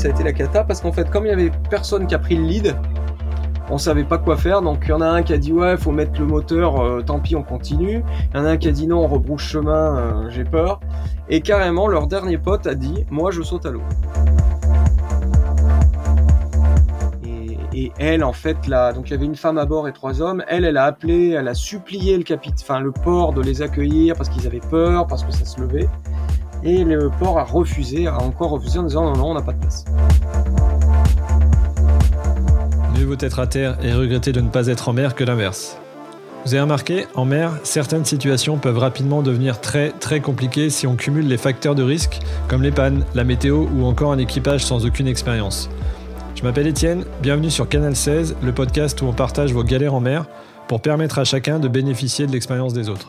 ça a été la cata parce qu'en fait, comme il y avait personne qui a pris le lead, on savait pas quoi faire. Donc il y en a un qui a dit ouais, faut mettre le moteur, euh, tant pis, on continue. Il y en a un qui a dit non, on rebrouche chemin, euh, j'ai peur. Et carrément, leur dernier pote a dit moi, je saute à l'eau. Et, elle, en fait, là, donc il y avait une femme à bord et trois hommes. Elle, elle a appelé, elle a supplié le capitaine, le port de les accueillir parce qu'ils avaient peur, parce que ça se levait. Et le port a refusé, a encore refusé en disant non, non, on n'a pas de place. Mieux vaut être à terre et regretter de ne pas être en mer que l'inverse. Vous avez remarqué, en mer, certaines situations peuvent rapidement devenir très très compliquées si on cumule les facteurs de risque, comme les pannes, la météo ou encore un équipage sans aucune expérience. Je m'appelle Étienne, bienvenue sur Canal 16, le podcast où on partage vos galères en mer pour permettre à chacun de bénéficier de l'expérience des autres.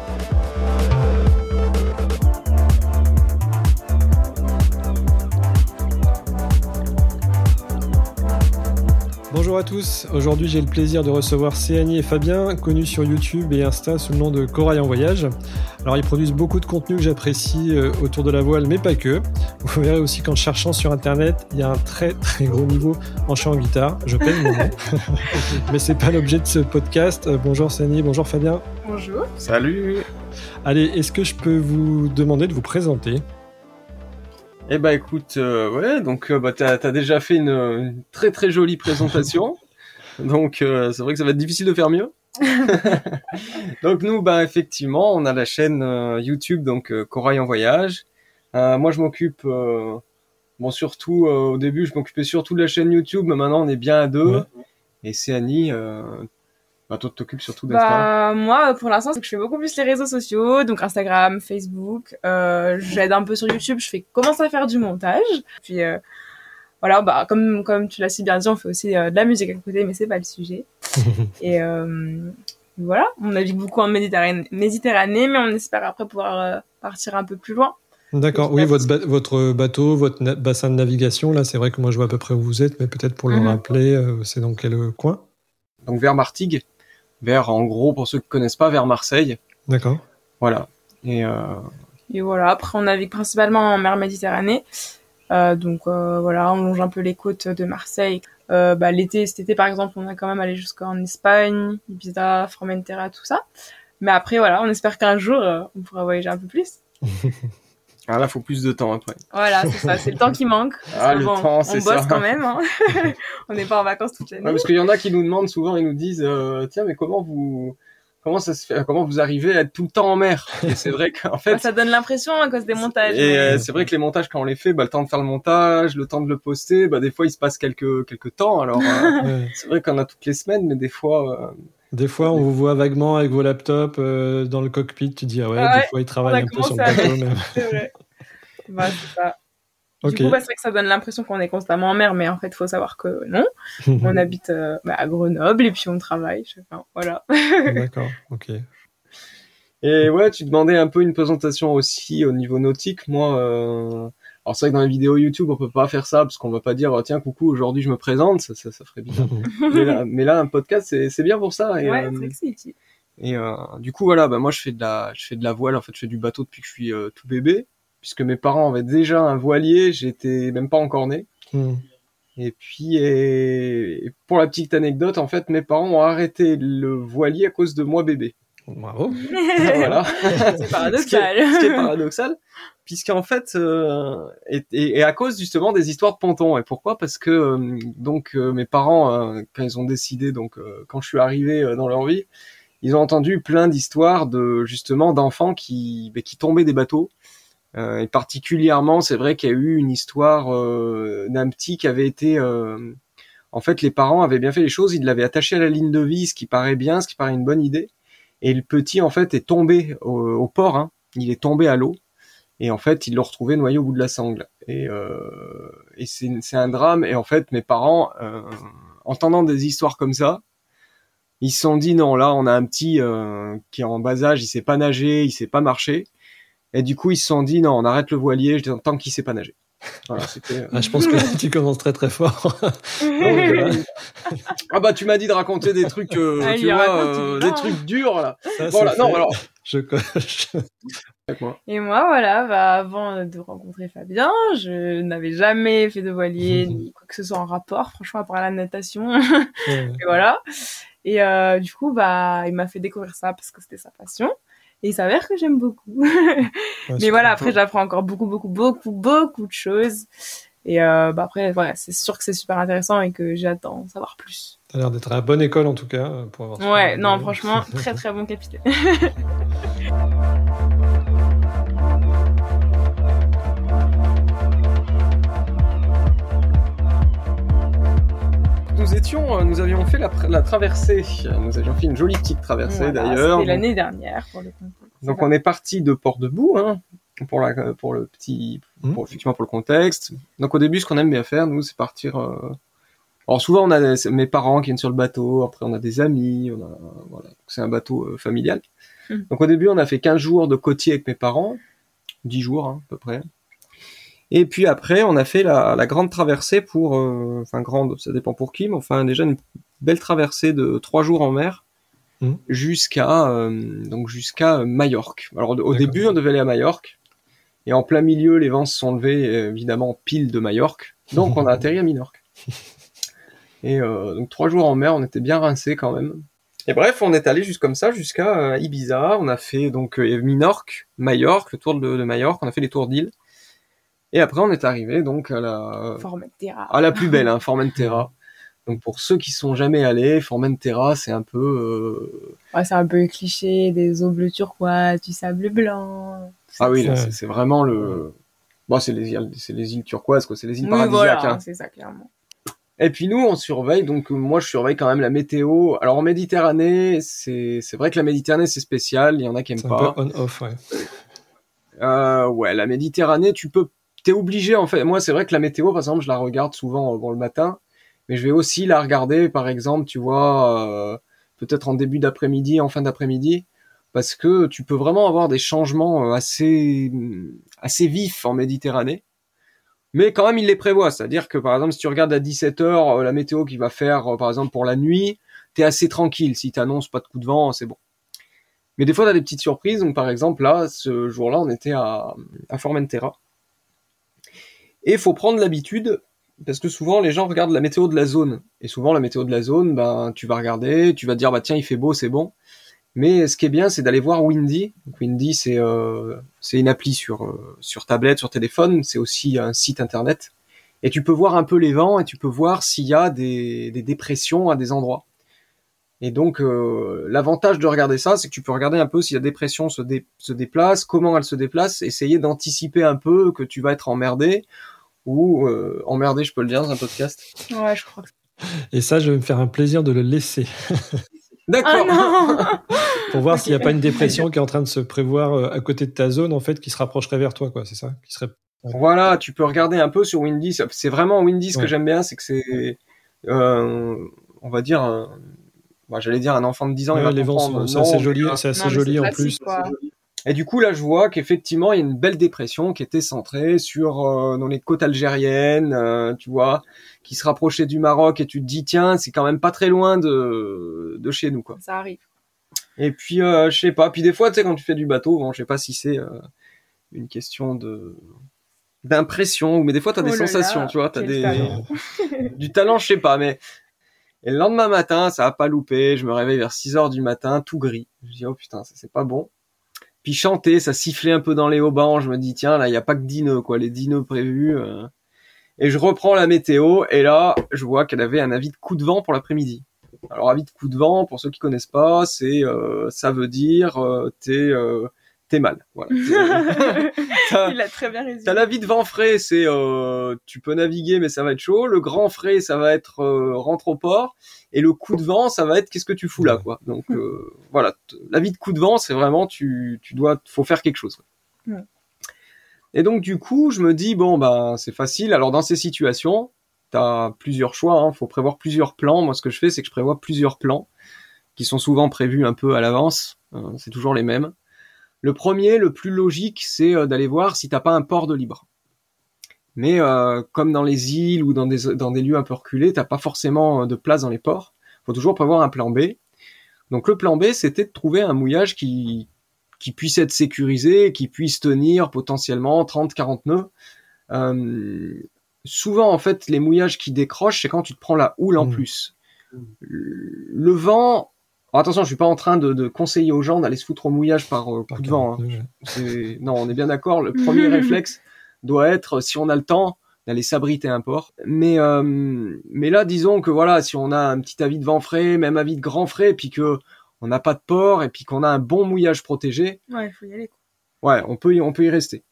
Bonjour à tous, aujourd'hui j'ai le plaisir de recevoir Céanie et Fabien, connus sur YouTube et Insta sous le nom de Corail en voyage. Alors ils produisent beaucoup de contenu que j'apprécie euh, autour de la voile, mais pas que. Vous verrez aussi qu'en cherchant sur internet, il y a un très très gros niveau en chant en guitare. Je pèse mon nom. mais c'est pas l'objet de ce podcast. Euh, bonjour Céanie, bonjour Fabien. Bonjour. Salut Allez, est-ce que je peux vous demander de vous présenter? Eh bah écoute, euh, ouais, donc euh, bah, t'as as déjà fait une, une, très très jolie présentation, donc euh, c'est vrai que ça va être difficile de faire mieux. donc nous, bah effectivement, on a la chaîne YouTube donc Corail en voyage. moi, je m'occupe, bon surtout au début, je m'occupais surtout de la chaîne YouTube, mais maintenant on est bien à deux. Ouais. Et c'est Annie, bah, toi, t'occupes surtout d'Insta bah, Moi, pour l'instant, je fais beaucoup plus les réseaux sociaux, donc Instagram, Facebook. Euh, J'aide un peu sur YouTube, je fais commencer à faire du montage. Puis euh, voilà, bah comme comme tu l'as si bien dit, on fait aussi euh, de la musique à côté, mais c'est pas le sujet. Et euh, voilà, on navigue beaucoup en Méditerranée, Méditerranée, mais on espère après pouvoir euh, partir un peu plus loin. D'accord, oui, votre, ba votre bateau, votre bassin de navigation, là, c'est vrai que moi je vois à peu près où vous êtes, mais peut-être pour le Mhm. rappeler, euh, c'est dans quel coin? Donc vers Martigues, vers en gros pour ceux qui connaissent pas, vers Marseille. D'accord. Voilà. Et, euh, Et voilà, après on navigue principalement en mer Méditerranée. Euh, donc euh, voilà, on longe un peu les côtes de Marseille. Euh, bah, l'été, cet été par exemple, on a quand même allé jusqu'en Espagne, Ibiza, Formentera, tout ça. Mais après voilà, on espère qu'un jour euh, on pourra voyager un peu plus. ah là, faut plus de temps après. Voilà, c'est ça, c'est le temps qui manque. Ah, le bon, temps, on c'est bosse ça. quand même. Hein. on n'est pas en vacances toute l'année. Ouais, parce qu'il y en a qui nous demandent souvent, ils nous disent, euh, tiens, mais comment vous, comment ça se fait, comment vous arrivez à être tout le temps en mer? Et c'est vrai qu'en fait, Bah, ça donne l'impression à cause des montages. Et euh, c'est vrai que les montages, quand on les fait, bah, le temps de faire le montage, le temps de le poster, bah, des fois, il se passe quelques, quelques temps. Alors, euh, Ouais. c'est vrai qu'on a toutes les semaines, mais des fois, euh, Des fois, on vous voit vaguement avec vos laptops euh, dans le cockpit. Tu dis, ah ouais, Ah ouais, des fois, ils travaillent un peu sur le bateau. C'est vrai. Bah, c'est ça. Ok. Du coup, bah, c'est vrai que ça donne l'impression qu'on est constamment en mer, mais en fait, faut savoir que non. On habite euh, bah, à Grenoble et puis on travaille. je- Enfin, voilà. D'accord, ok. Et ouais, tu demandais un peu une présentation aussi au niveau nautique. Moi, euh... alors c'est vrai que dans les vidéos YouTube, on peut pas faire ça parce qu'on va pas dire oh, tiens coucou aujourd'hui je me présente, ça, ça, ça ferait bizarre. mais, là, mais là, un podcast c'est c'est bien pour ça. Et, ouais, euh, et euh, du coup voilà, bah moi je fais de la je fais de la voile. En fait, je fais du bateau depuis que je suis euh, tout bébé, puisque mes parents avaient déjà un voilier. J'étais même pas encore né. Hmm. Et puis, et et pour la petite anecdote, en fait, mes parents ont arrêté le voilier à cause de moi bébé. Bravo. voilà. c'est paradoxal. Ce qui est, ce qui est paradoxal, puisqu'en fait, euh, et, et- et à cause justement des histoires de pontons. Et pourquoi? Parce que euh, donc euh, mes parents, euh, quand ils ont décidé, donc euh, quand je suis arrivé euh, dans leur vie, ils ont entendu plein d'histoires de justement d'enfants qui bah, qui tombaient des bateaux. Euh, et particulièrement, c'est vrai qu'il y a eu une histoire euh, d'un petit qui avait été euh, en fait, les parents avaient bien fait les choses, ils l'avaient attaché à la ligne de vie, ce qui paraît bien, ce qui paraît une bonne idée. Et le petit, en fait, est tombé au, port. Hein. Il est tombé à l'eau. Et en fait, ils l'ont retrouvé noyé au bout de la sangle. Et, euh, c'est un drame. Et en fait, mes parents, euh, entendant des histoires comme ça, ils se sont dit non, là, on a un petit euh, qui est en bas âge, il sait pas nager, il sait pas marcher. Et du coup, ils se sont dit non, on arrête le voilier tant qu'il sait pas nager. Voilà, euh, Ah, je pense que tu commences très très fort. donc, euh, ah bah tu m'as dit de raconter des trucs, euh, Ah, tu vois, euh, des trucs durs là. Ça, Voilà, c'est non fait. alors. Je coche. Et moi, voilà, bah, avant de rencontrer Fabien, je n'avais jamais fait de voilier, ni quoi que ce soit en rapport, franchement, à part la natation. Et voilà. Et euh, du coup, bah, il m'a fait découvrir ça parce que c'était sa passion. Et il s'avère que j'aime beaucoup. Ouais, Mais voilà, après, j'apprends encore beaucoup, beaucoup, beaucoup, beaucoup de choses. Et euh, bah, après, voilà, c'est sûr que c'est super intéressant et que j'attends savoir plus. T'as l'air d'être à la bonne école en tout cas pour avoir. Ouais, non, franchement, très, très bon capitaine. avions fait la, tra- la traversée. Nous avions fait une jolie petite traversée Voilà, d'ailleurs. C'était l'année dernière, pour le. Donc on est parti de Port-de-Bouc, hein, pour la, pour le petit, pour, effectivement pour le contexte. Donc au début, ce qu'on aime bien faire, nous, c'est partir. euh, Alors souvent, on a des- mes parents qui viennent sur le bateau. Après, on a des amis. On a, voilà, c'est un bateau euh, familial. Mhm. Donc au début, on a fait 15 jours de côtier avec mes parents, 10 jours hein, à peu près. Et puis après, on a fait la, la grande traversée pour, euh, enfin grande, ça dépend pour qui, mais enfin déjà une belle traversée de trois jours en mer Mhm. jusqu'à euh, donc jusqu'à Majorque. Alors au début, on devait aller à Majorque, et en plein milieu, les vents se sont levés évidemment pile de Majorque, donc on a atterri à Minorque. Et euh, donc trois jours en mer, on était bien rincés quand même. Et bref, on est allé juste comme ça jusqu'à euh, Ibiza. On a fait donc euh, Minorque, Majorque, le tour de, de Majorque. On a fait les tours d'îles. Et après, on est arrivé donc à la Formentera. à la plus belle, hein, Formentera. Donc pour ceux qui sont jamais allés, Formentera, c'est un peu euh, Ouais, c'est un peu cliché, des eaux bleues turquoise, du sable blanc. ah oui, c'est c'est vraiment le bon, c'est les îles, c'est les îles turquoises quoi, c'est les îles Oui, paradisiaques. voilà, hein. c'est ça, clairement. Et puis nous, on surveille, donc euh, moi je surveille quand même la météo. Alors en Méditerranée, c'est c'est vrai que la Méditerranée c'est spécial, il y en a qui aiment C'est un pas. peu on-off, ouais. Euh, ouais, la Méditerranée, tu peux, t'es obligé en fait. Moi, c'est vrai que la météo, par exemple, je la regarde souvent bon, le matin, mais je vais aussi la regarder, par exemple, tu vois, euh, peut-être en début d'après-midi, en fin d'après-midi, parce que tu peux vraiment avoir des changements euh, assez, assez vifs en Méditerranée. Mais quand même, il les prévoit. C'est-à-dire que, par exemple, si tu regardes à 17h la météo qui va faire, euh, par exemple, pour la nuit, t'es assez tranquille. Si t'annonces pas de coup de vent, c'est bon. Mais des fois, t'as des petites surprises. Donc, par exemple, là, ce jour-là, on était à, à Formentera. Et faut prendre l'habitude, parce que souvent, les gens regardent la météo de la zone. Et souvent, la météo de la zone, ben, tu vas regarder, tu vas dire, bah tiens, il fait beau, c'est bon. Mais ce qui est bien, c'est d'aller voir Windy. Donc, Windy, c'est euh, une appli sur, euh, sur tablette, sur téléphone. C'est aussi un site internet. Et tu peux voir un peu les vents et tu peux voir s'il y a des, dépressions à des endroits. Et donc, euh, l'avantage de regarder ça, c'est que tu peux regarder un peu si la dépression se, dé- se déplace, comment elle se déplace, essayer d'anticiper un peu que tu vas être emmerdé, ou euh, emmerdé, je peux le dire dans un podcast. Ouais, je crois Et ça, je vais me faire un plaisir de le laisser D'accord. Ah pour voir s'il n'y a pas une dépression qui est en train de se prévoir euh, à côté de ta zone, en fait, qui se rapprocherait vers toi, quoi. C'est ça? Qui serait. Voilà, tu peux regarder un peu sur Windy. C'est vraiment Windy ce Ouais. que j'aime bien, c'est que c'est, euh, on va dire, un- bah, j'allais dire un enfant de 10 ans, il Ouais, va les vents, c'est assez joli, c'est assez Non, joli en plus. quoi. Et du coup, là, je vois qu'effectivement, il y a une belle dépression qui était centrée sur euh, dans les côtes algériennes, euh, tu vois, qui se rapprochait du Maroc, et tu te dis, tiens, c'est quand même pas très loin de de chez nous, quoi. Ça arrive. Et puis, euh, je sais pas. Puis des fois, tu sais, quand tu fais du bateau, bon, je sais pas si c'est une question de d'impression, mais des fois, t'as Oh des là, sensations, tu vois, t'as des talent. du talent, je sais pas, mais et le lendemain matin, ça a pas loupé. Je me réveille vers 6 heures du matin, tout gris. Je dis oh putain, ça c'est pas bon. Puis chanter, ça sifflait un peu dans les haubans. Je me dis tiens, là il y a pas que 10 nœuds quoi, les 10 nœuds prévus. euh. Et je reprends la météo et là, je vois qu'elle avait un avis de coup de vent pour l'après-midi. Alors avis de coup de vent, pour ceux qui connaissent pas, c'est euh, ça veut dire euh, t'es t'es mal. Voilà. T'as- Il a très bien résumé. T'as la vie de vent frais, c'est euh, tu peux naviguer mais ça va être chaud. Le grand frais, ça va être euh, rentre au port. Et le coup de vent, ça va être qu'est-ce que tu fous là quoi? Donc euh, voilà, T- la vie de coup de vent, c'est vraiment tu tu dois faut faire quelque chose. Ouais. Et donc du coup, je me dis bon ben c'est facile. Alors dans ces situations, t'as plusieurs choix. Hein. Faut prévoir plusieurs plans. Moi, ce que je fais, c'est que je prévois plusieurs plans qui sont souvent prévus un peu à l'avance. Euh, c'est toujours les mêmes. Le premier, le plus logique, c'est euh, d'aller voir si t'as pas un port de libre. Mais euh, comme dans les îles ou dans des, dans des lieux un peu reculés, t'as pas forcément de place dans les ports. Faut toujours prévoir un plan B. Donc le plan B, c'était de trouver un mouillage qui, qui puisse être sécurisé, qui puisse tenir potentiellement 30-40 nœuds. Euh, souvent, en fait, les mouillages qui décrochent, c'est quand tu te prends la houle en Mmh. plus. Le vent... alors attention, je suis pas en train de, de conseiller aux gens d'aller se foutre au mouillage par euh, coup de vent. hein. C'est- Non, on est bien d'accord. Le premier réflexe doit être, si on a le temps, d'aller s'abriter un port. Mais euh, mais là, disons que voilà, si on a un petit avis de vent frais, même avis de grand frais, puis que on n'a pas de port et puis qu'on a un bon mouillage protégé, Ouais, il faut y aller. quoi. ouais, on peut y, on peut y rester.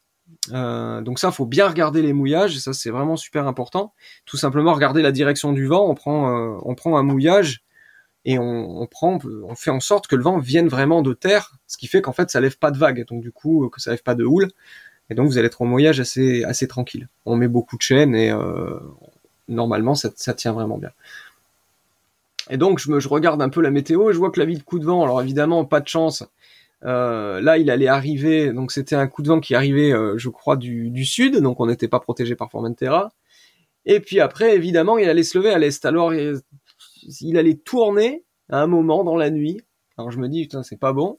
Euh, donc ça, faut bien regarder les mouillages. Ça, c'est vraiment super important. Tout simplement regarder la direction du vent. On prend, euh, on prend un mouillage et on, prend, on fait en sorte que le vent vienne vraiment de terre, ce qui fait qu'en fait, ça lève pas de vagues. Donc du coup, que ça lève pas de houle. Et donc vous allez être au mouillage assez, assez tranquille. On met beaucoup de chaînes et euh, normalement, ça, ça tient vraiment bien. Et donc je me, je regarde un peu la météo et je vois que la vie de coup de vent. Alors évidemment, pas de chance. Euh, là, il allait arriver, donc c'était un coup de vent qui arrivait, euh, je crois, du, du sud, donc on n'était pas protégé par Formentera. Et puis après, évidemment, il allait se lever à l'est. Alors, il, allait tourner à un moment dans la nuit. Alors je me dis, putain, c'est pas bon.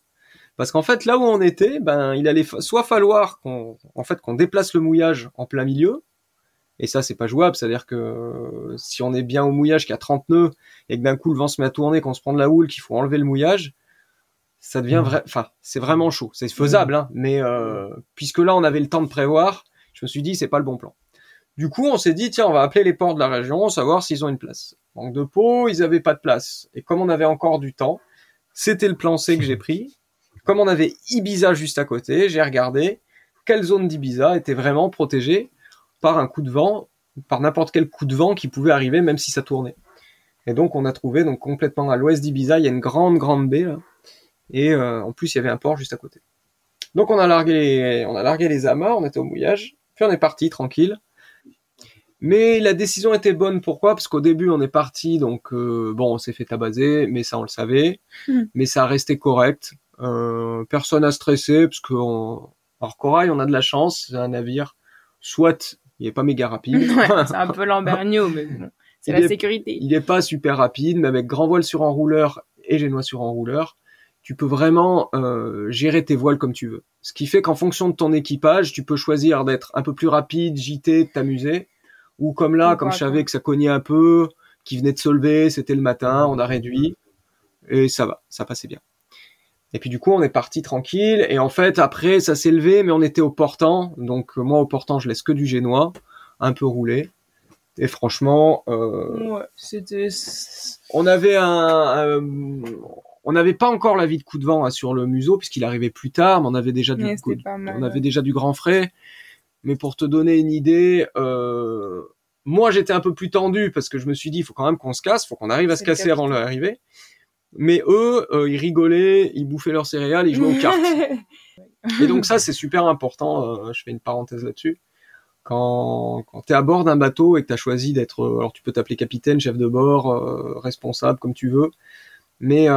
Parce qu'en fait, là où on était, ben, il allait fa- soit falloir qu'on, en fait, qu'on déplace le mouillage en plein milieu. Et ça, c'est pas jouable. C'est-à-dire que euh, si on est bien au mouillage qui a 30 nœuds et que d'un coup le vent se met à tourner, qu'on se prend de la houle, qu'il faut enlever le mouillage, ça devient Mhm. vrai. Enfin, c'est vraiment chaud. C'est faisable, hein. Mais euh, puisque là, on avait le temps de prévoir, je me suis dit, c'est pas le bon plan. Du coup, on s'est dit, tiens, on va appeler les ports de la région, savoir s'ils ont une place. Manque de peau, ils avaient pas de place. Et comme on avait encore du temps, c'était le plan C que j'ai pris. Comme on avait Ibiza juste à côté, j'ai regardé quelle zone d'Ibiza était vraiment protégée par un coup de vent, par n'importe quel coup de vent qui pouvait arriver, même si ça tournait. Et donc, on a trouvé, donc complètement à l'ouest d'Ibiza, il y a une grande, grande baie. Et euh, en plus, il y avait un port juste à côté. Donc, on a largué les, on a largué les amarres, on était au mouillage, puis on est parti tranquille. Mais la décision était bonne. Pourquoi? Parce qu'au début, on est parti, donc euh, bon, on s'est fait tabasser, mais ça, on le savait. Mhm. Mais ça a resté correct. Euh, personne a stressé, parce que on... alors Corail, on a de la chance, c'est un navire. Soit il est pas méga rapide, Ouais, c'est un peu Lambergno, mais bon, c'est la est- sécurité. il est pas super rapide, mais avec grand voile sur enrouleur et génois sur enrouleur, tu peux vraiment euh, gérer tes voiles comme tu veux. Ce qui fait qu'en fonction de ton équipage, tu peux choisir d'être un peu plus rapide, JT, t'amuser, ou comme là, comme je savais que ça cognait un peu, qui venait de se lever, c'était le matin, on a réduit, et ça va, ça passait bien. Et puis du coup, on est parti tranquille, et en fait, après, ça s'est levé, mais on était au portant, donc euh, moi au portant, je laisse que du génois, un peu roulé, et franchement, euh, Ouais, c'était. on avait un, un- on n'avait pas encore la vie de coup de vent hein, sur le museau puisqu'il arrivait plus tard, mais on avait déjà du, Ouais, c'était pas mal. on avait déjà du grand frais. Mais pour te donner une idée, euh, moi j'étais un peu plus tendu parce que je me suis dit, il faut quand même qu'on se casse, faut qu'on arrive à se casser avant l'arrivée. Mais eux, euh, ils rigolaient, ils bouffaient leurs céréales, ils jouaient aux cartes. Et donc ça, c'est super important. euh, je fais une parenthèse là-dessus. Quand, quand tu es à bord d'un bateau et que tu as choisi d'être... euh, Alors tu peux t'appeler capitaine, chef de bord, euh, responsable, comme tu veux. Mais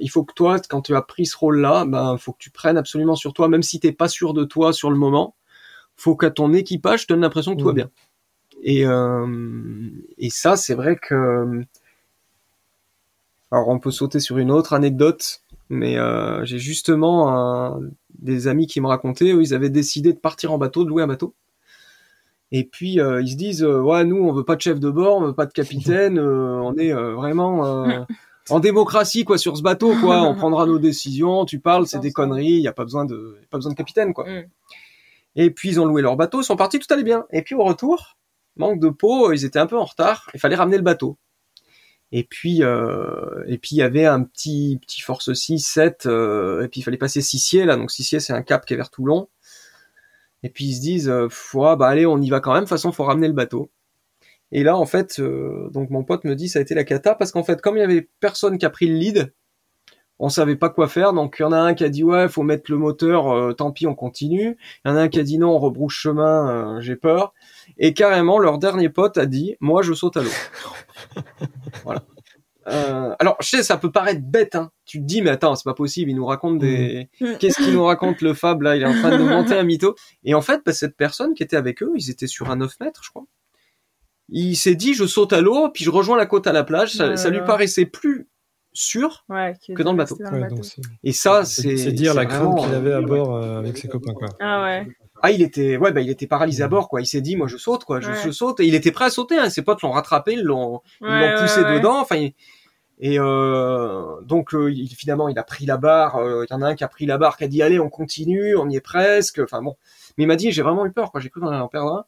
il faut que toi, quand tu as pris ce rôle-là, ben faut que tu prennes absolument sur toi, même si t'es pas sûr de toi sur le moment. Faut qu'à ton équipage donne l'impression que tout va Mhm. bien. Et, euh, et ça, c'est vrai que... Alors on peut sauter sur une autre anecdote, mais euh, j'ai justement un- des amis qui me racontaient, eux, ils avaient décidé de partir en bateau, de louer un bateau. Et puis euh, ils se disent, ouais, nous on veut pas de chef de bord, on veut pas de capitaine, on est vraiment en démocratie quoi sur ce bateau quoi, on prendra nos décisions, tu parles, c'est des conneries, il y a pas besoin de, y a pas besoin de capitaine quoi. Et puis ils ont loué leur bateau, ils sont partis, tout allait bien. Et puis au retour, manque de peau, ils étaient un peu en retard, il fallait ramener le bateau. Et puis euh, et puis il y avait un petit petit Force 6 7 euh, et puis il fallait passer Sissier là, donc Sissier c'est un cap qui est vers Toulon. Et puis ils se disent euh, bah allez, on y va quand même, de toute façon faut ramener le bateau. Et là en fait euh, donc mon pote me dit ça a été la cata parce qu'en fait comme il y avait personne qui a pris le lead, on savait pas quoi faire, donc il y en a un qui a dit ouais, faut mettre le moteur, euh, tant pis, on continue. Il y en a un qui a dit non, on rebrouche chemin, euh, j'ai peur. Et carrément, leur dernier pote a dit, moi, je saute à l'eau. voilà. Euh, alors, je sais, ça peut paraître bête, hein. Tu te dis, mais attends, c'est pas possible, il nous raconte des... Mm. Qu'est-ce qu'il nous raconte, le Fab, là Il est en train de nous monter un mytho. Et en fait, bah, cette personne qui était avec eux, ils étaient sur un 9 mètres, je crois. Il s'est dit, je saute à l'eau, puis je rejoins la côte à la plage. Ça, ça lui paraissait plus sûr. Ouais, Que dans le bateau. dans le Ouais, bateau. donc c'est Et ça, c'est- dire la crainte vraiment, qu'il avait à bord euh, avec ses copains, quoi. Ah ouais. Ah, il était, ouais, bah, il était paralysé à bord, quoi. Il s'est dit, moi, je saute, quoi. Je, Ouais. je saute. Et il était prêt à sauter, hein. Ses potes l'ont rattrapé, ils l'ont, l'ont poussé dedans. Enfin, il- et euh, donc, euh, il, finalement, il a pris la barre. euh, Il y en a un qui a pris la barre, qui a dit, allez, on continue, on y est presque. Enfin, bon. Mais il m'a dit, j'ai vraiment eu peur, quoi. J'ai cru qu'on allait en perdre un.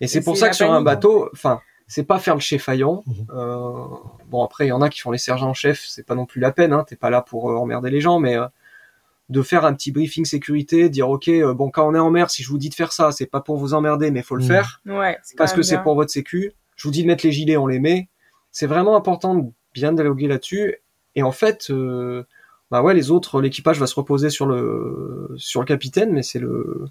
Et c'est pour ça que sur un bateau, enfin, c'est pas faire le chef faillant. Mhm. Euh, bon, après, il y en a qui font les sergents chefs, c'est pas non plus la peine. Hein. T'es pas là pour euh, emmerder les gens, mais euh, de faire un petit briefing sécurité, dire ok, euh, bon, quand on est en mer, si je vous dis de faire ça, c'est pas pour vous emmerder, mais faut le Mhm. faire Ouais, c'est parce que c'est pour votre sécu. Je vous dis de mettre les gilets, on les met. C'est vraiment important de bien dialoguer là-dessus. Et en fait, euh, bah ouais, les autres, l'équipage va se reposer sur le sur le capitaine, mais c'est le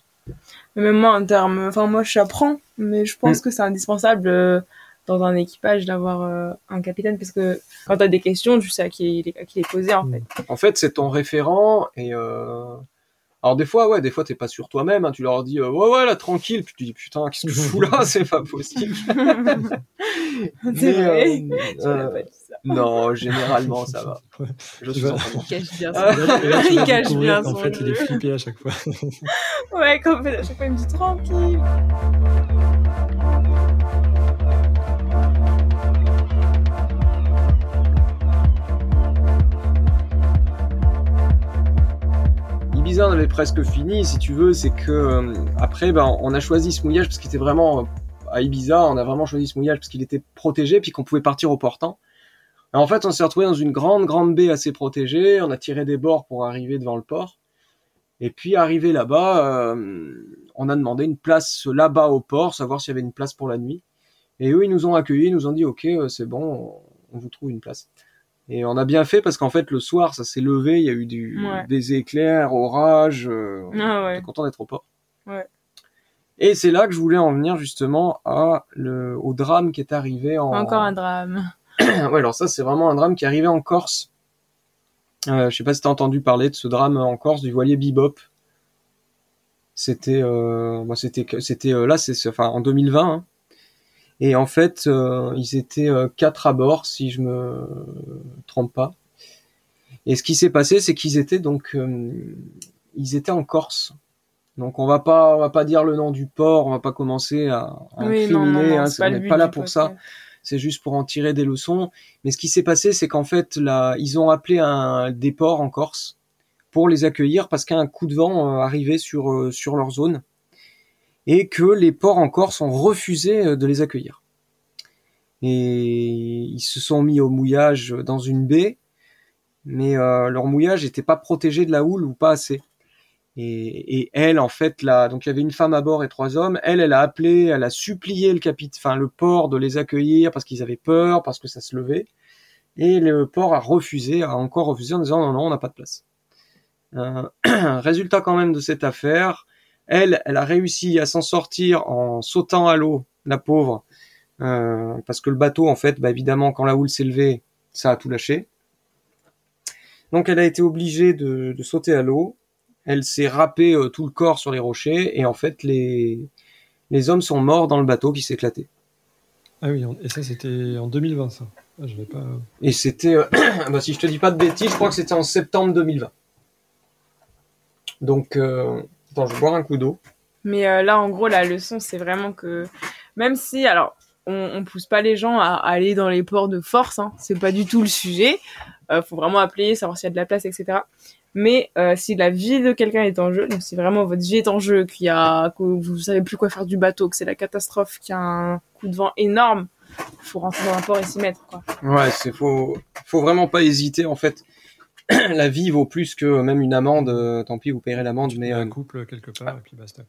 Mais Même moi, en termes, enfin, moi, j'apprends, mais je Mm. pense que c'est indispensable euh, dans un équipage d'avoir euh, un capitaine parce que quand t'as des questions, tu sais à qui, les- à qui les poser, en fait. En fait, c'est ton référent et euh... alors des fois, ouais, des fois t'es pas sûr toi-même. hein, tu leur dis euh, ouais, ouais, là tranquille, puis tu dis putain, qu'est-ce que je fous là, c'est pas possible. c'est vrai. euh, Tu m'as euh, pas dit ça. non, généralement ça va. Je Tu suis en train de- Il cache bien son tu Il cache bien son fait, il est flippé à chaque fois. Ouais, fait, à chaque fois, il me dit tranquille. On avait presque fini, si tu veux. C'est que euh, après, ben, on a choisi ce mouillage parce qu'il était vraiment euh, à Ibiza. On a vraiment choisi ce mouillage parce qu'il était protégé, puis qu'on pouvait partir au portant. En fait, on s'est retrouvé dans une grande, grande baie assez protégée. On a tiré des bords pour arriver devant le port. Et puis, arrivé là-bas, euh, on a demandé une place là-bas au port, savoir s'il y avait une place pour la nuit. Et eux, ils nous ont accueillis, ils nous ont dit, OK, c'est bon, on vous trouve une place. Et on a bien fait parce qu'en fait, le soir, ça s'est levé, il y a eu du, Ouais. des éclairs, orages. euh, Ah ouais. Content d'être au port. Ouais. Et c'est là que je voulais en venir justement à le, au drame qui est arrivé en. Encore un drame. ouais, alors ça, c'est vraiment un drame qui est arrivé en Corse. Euh, je sais pas si t'as entendu parler de ce drame en Corse du voilier Bebop. C'était, euh, bah, c'était, c'était euh, là, c'est, c'est- enfin, en 2020. hein. Et en fait, euh, ils étaient euh, quatre à bord, si je me trompe pas. Et ce qui s'est passé, c'est qu'ils étaient donc, euh, ils étaient en Corse. Donc on va pas, on va pas dire le nom du port, on va pas commencer à, à Oui, non, non, incriminer, non, hein, pas on n'est pas là pour ça c'est juste pour en tirer des leçons. Mais ce qui s'est passé, c'est qu'en fait, là, ils ont appelé un des ports en Corse pour les accueillir parce qu'un coup de vent arrivait sur sur leur zone et que les ports en Corse ont refusé euh, de les accueillir. Et ils se sont mis au mouillage dans une baie, mais euh, leur mouillage n'était pas protégé de la houle ou pas assez. Et, et elle, en fait, là, donc il y avait une femme à bord et trois hommes. Elle, elle a appelé, elle a supplié le capitaine, enfin le port de les accueillir parce qu'ils avaient peur, parce que ça se levait. Et le port a refusé, a encore refusé en disant non, non, on n'a pas de place. Euh, résultat quand même de cette affaire, elle, elle a réussi à s'en sortir en sautant à l'eau, la pauvre, euh, parce que le bateau, en fait, bah, évidemment, quand la houle s'est levée, ça a tout lâché. Donc elle a été obligée de, de sauter à l'eau. Elle s'est râpée euh, tout le corps sur les rochers et en fait les les hommes sont morts dans le bateau qui s'est éclaté. Ah oui, et ça, c'était en 2020, ça. Ah, pas. Et c'était, euh, bah, si je te dis pas de bêtises, je crois que c'était en septembre 2020. Donc, euh, attends, je vais boire un coup d'eau. Mais euh, là, en gros, la leçon, c'est vraiment que même si, alors, on, on pousse pas les gens à aller dans les ports de force, hein, c'est pas du tout le sujet. Euh, faut vraiment appeler, savoir s'il y a de la place, etc. Mais euh, si la vie de quelqu'un est en jeu, donc si vraiment votre vie est en jeu, qu'il y a, que vous savez plus quoi faire du bateau, que c'est la catastrophe, qu'il y a un coup de vent énorme, faut rentrer dans un port et s'y mettre, quoi. Ouais, c'est faut, faut vraiment pas hésiter en fait. La vie vaut plus que même une amende. euh, tant pis, vous payerez l'amende, mais un euh, couple quelque part, et puis basta.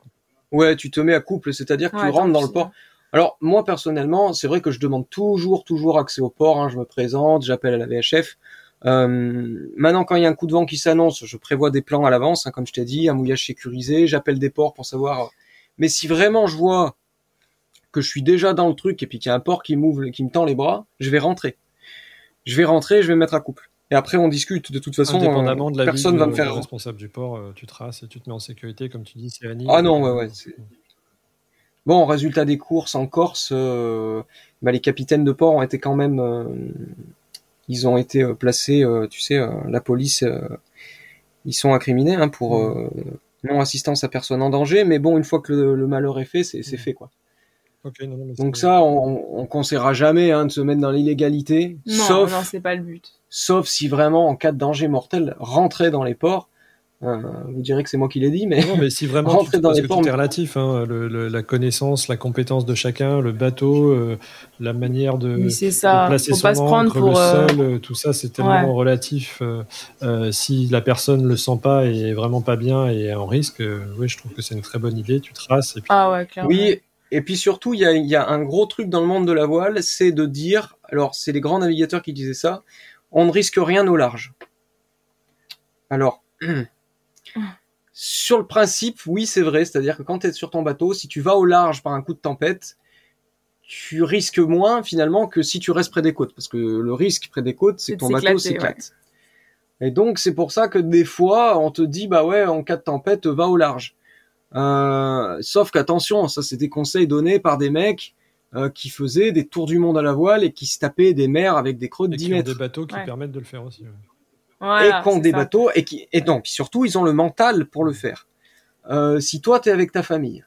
ouais, tu te mets à couple, c'est-à-dire que tu rentres dans le port. Alors moi personnellement, c'est vrai que je demande toujours, toujours accès au port. hein, je me présente, j'appelle à la VHF. Euh, maintenant, quand il y a un coup de vent qui s'annonce, je prévois des plans à l'avance, hein, comme je t'ai dit, un mouillage sécurisé, j'appelle des ports pour savoir. Mais si vraiment je vois que je suis déjà dans le truc et puis qu'il y a un port qui m'ouvre, qui me tend les bras, je vais rentrer. Je vais rentrer, je vais me mettre à couple. Et après, on discute. De toute façon, Indépendamment de la personne vie va me faire. responsable du port, euh, tu traces et tu te mets en sécurité, comme tu dis, c'est Annie. Ah non, ouais, ouais. Bon, résultat des courses en Corse, euh, bah, les capitaines de port ont été quand même, euh, ils ont été placés, euh, tu sais, la police, ils sont incriminés hein, pour euh, non assistance à personne en danger. Mais bon, une fois que le, le malheur est fait, c'est Mhm. fait quoi. Ok, non, non, mais Donc ça, on, on conseillera jamais hein, de se mettre dans l'illégalité, Non, sauf non, c'est pas le but. sauf si vraiment en cas de danger mortel, rentrer dans les ports. Euh, vous direz que c'est moi qui l'ai dit, mais Non, mais si vraiment, Rentrer tu, dans parce les que ports, tout est relatif, hein, le- le- la connaissance, la compétence de chacun, le bateau, euh, la manière de, Oui, c'est de ça. placer Faut son pas se prendre pour. le euh, sol, euh, tout ça, c'est tellement ouais. relatif. euh, euh, si la personne le sent pas et est vraiment pas bien et est en risque, euh, oui, je trouve que c'est une très bonne idée. Tu traces et puis Ah ouais, clairement. Oui, et puis surtout, il y a, il y a un gros truc dans le monde de la voile, c'est de dire, alors c'est les grands navigateurs qui disaient ça, on ne risque rien au large. Alors, sur le principe, oui, c'est vrai, c'est-à-dire que quand tu es sur ton bateau, si tu vas au large par un coup de tempête, tu risques moins finalement que si tu restes près des côtes, parce que le risque près des côtes, c'est que ton bateau s'éclate. Et donc c'est pour ça que des fois on te dit bah ouais en cas de tempête va au large. Euh, sauf qu'attention, ça c'est des conseils donnés par des mecs euh, qui faisaient des tours du monde à la voile et qui se tapaient des mers avec des creux de et 10 qui ont mètres des bateaux qui Ouais. permettent de le faire aussi. ouais. Voilà, et qui ont des ça. bateaux et qui et puis surtout ils ont le mental pour le faire. Euh, si toi t'es avec ta famille,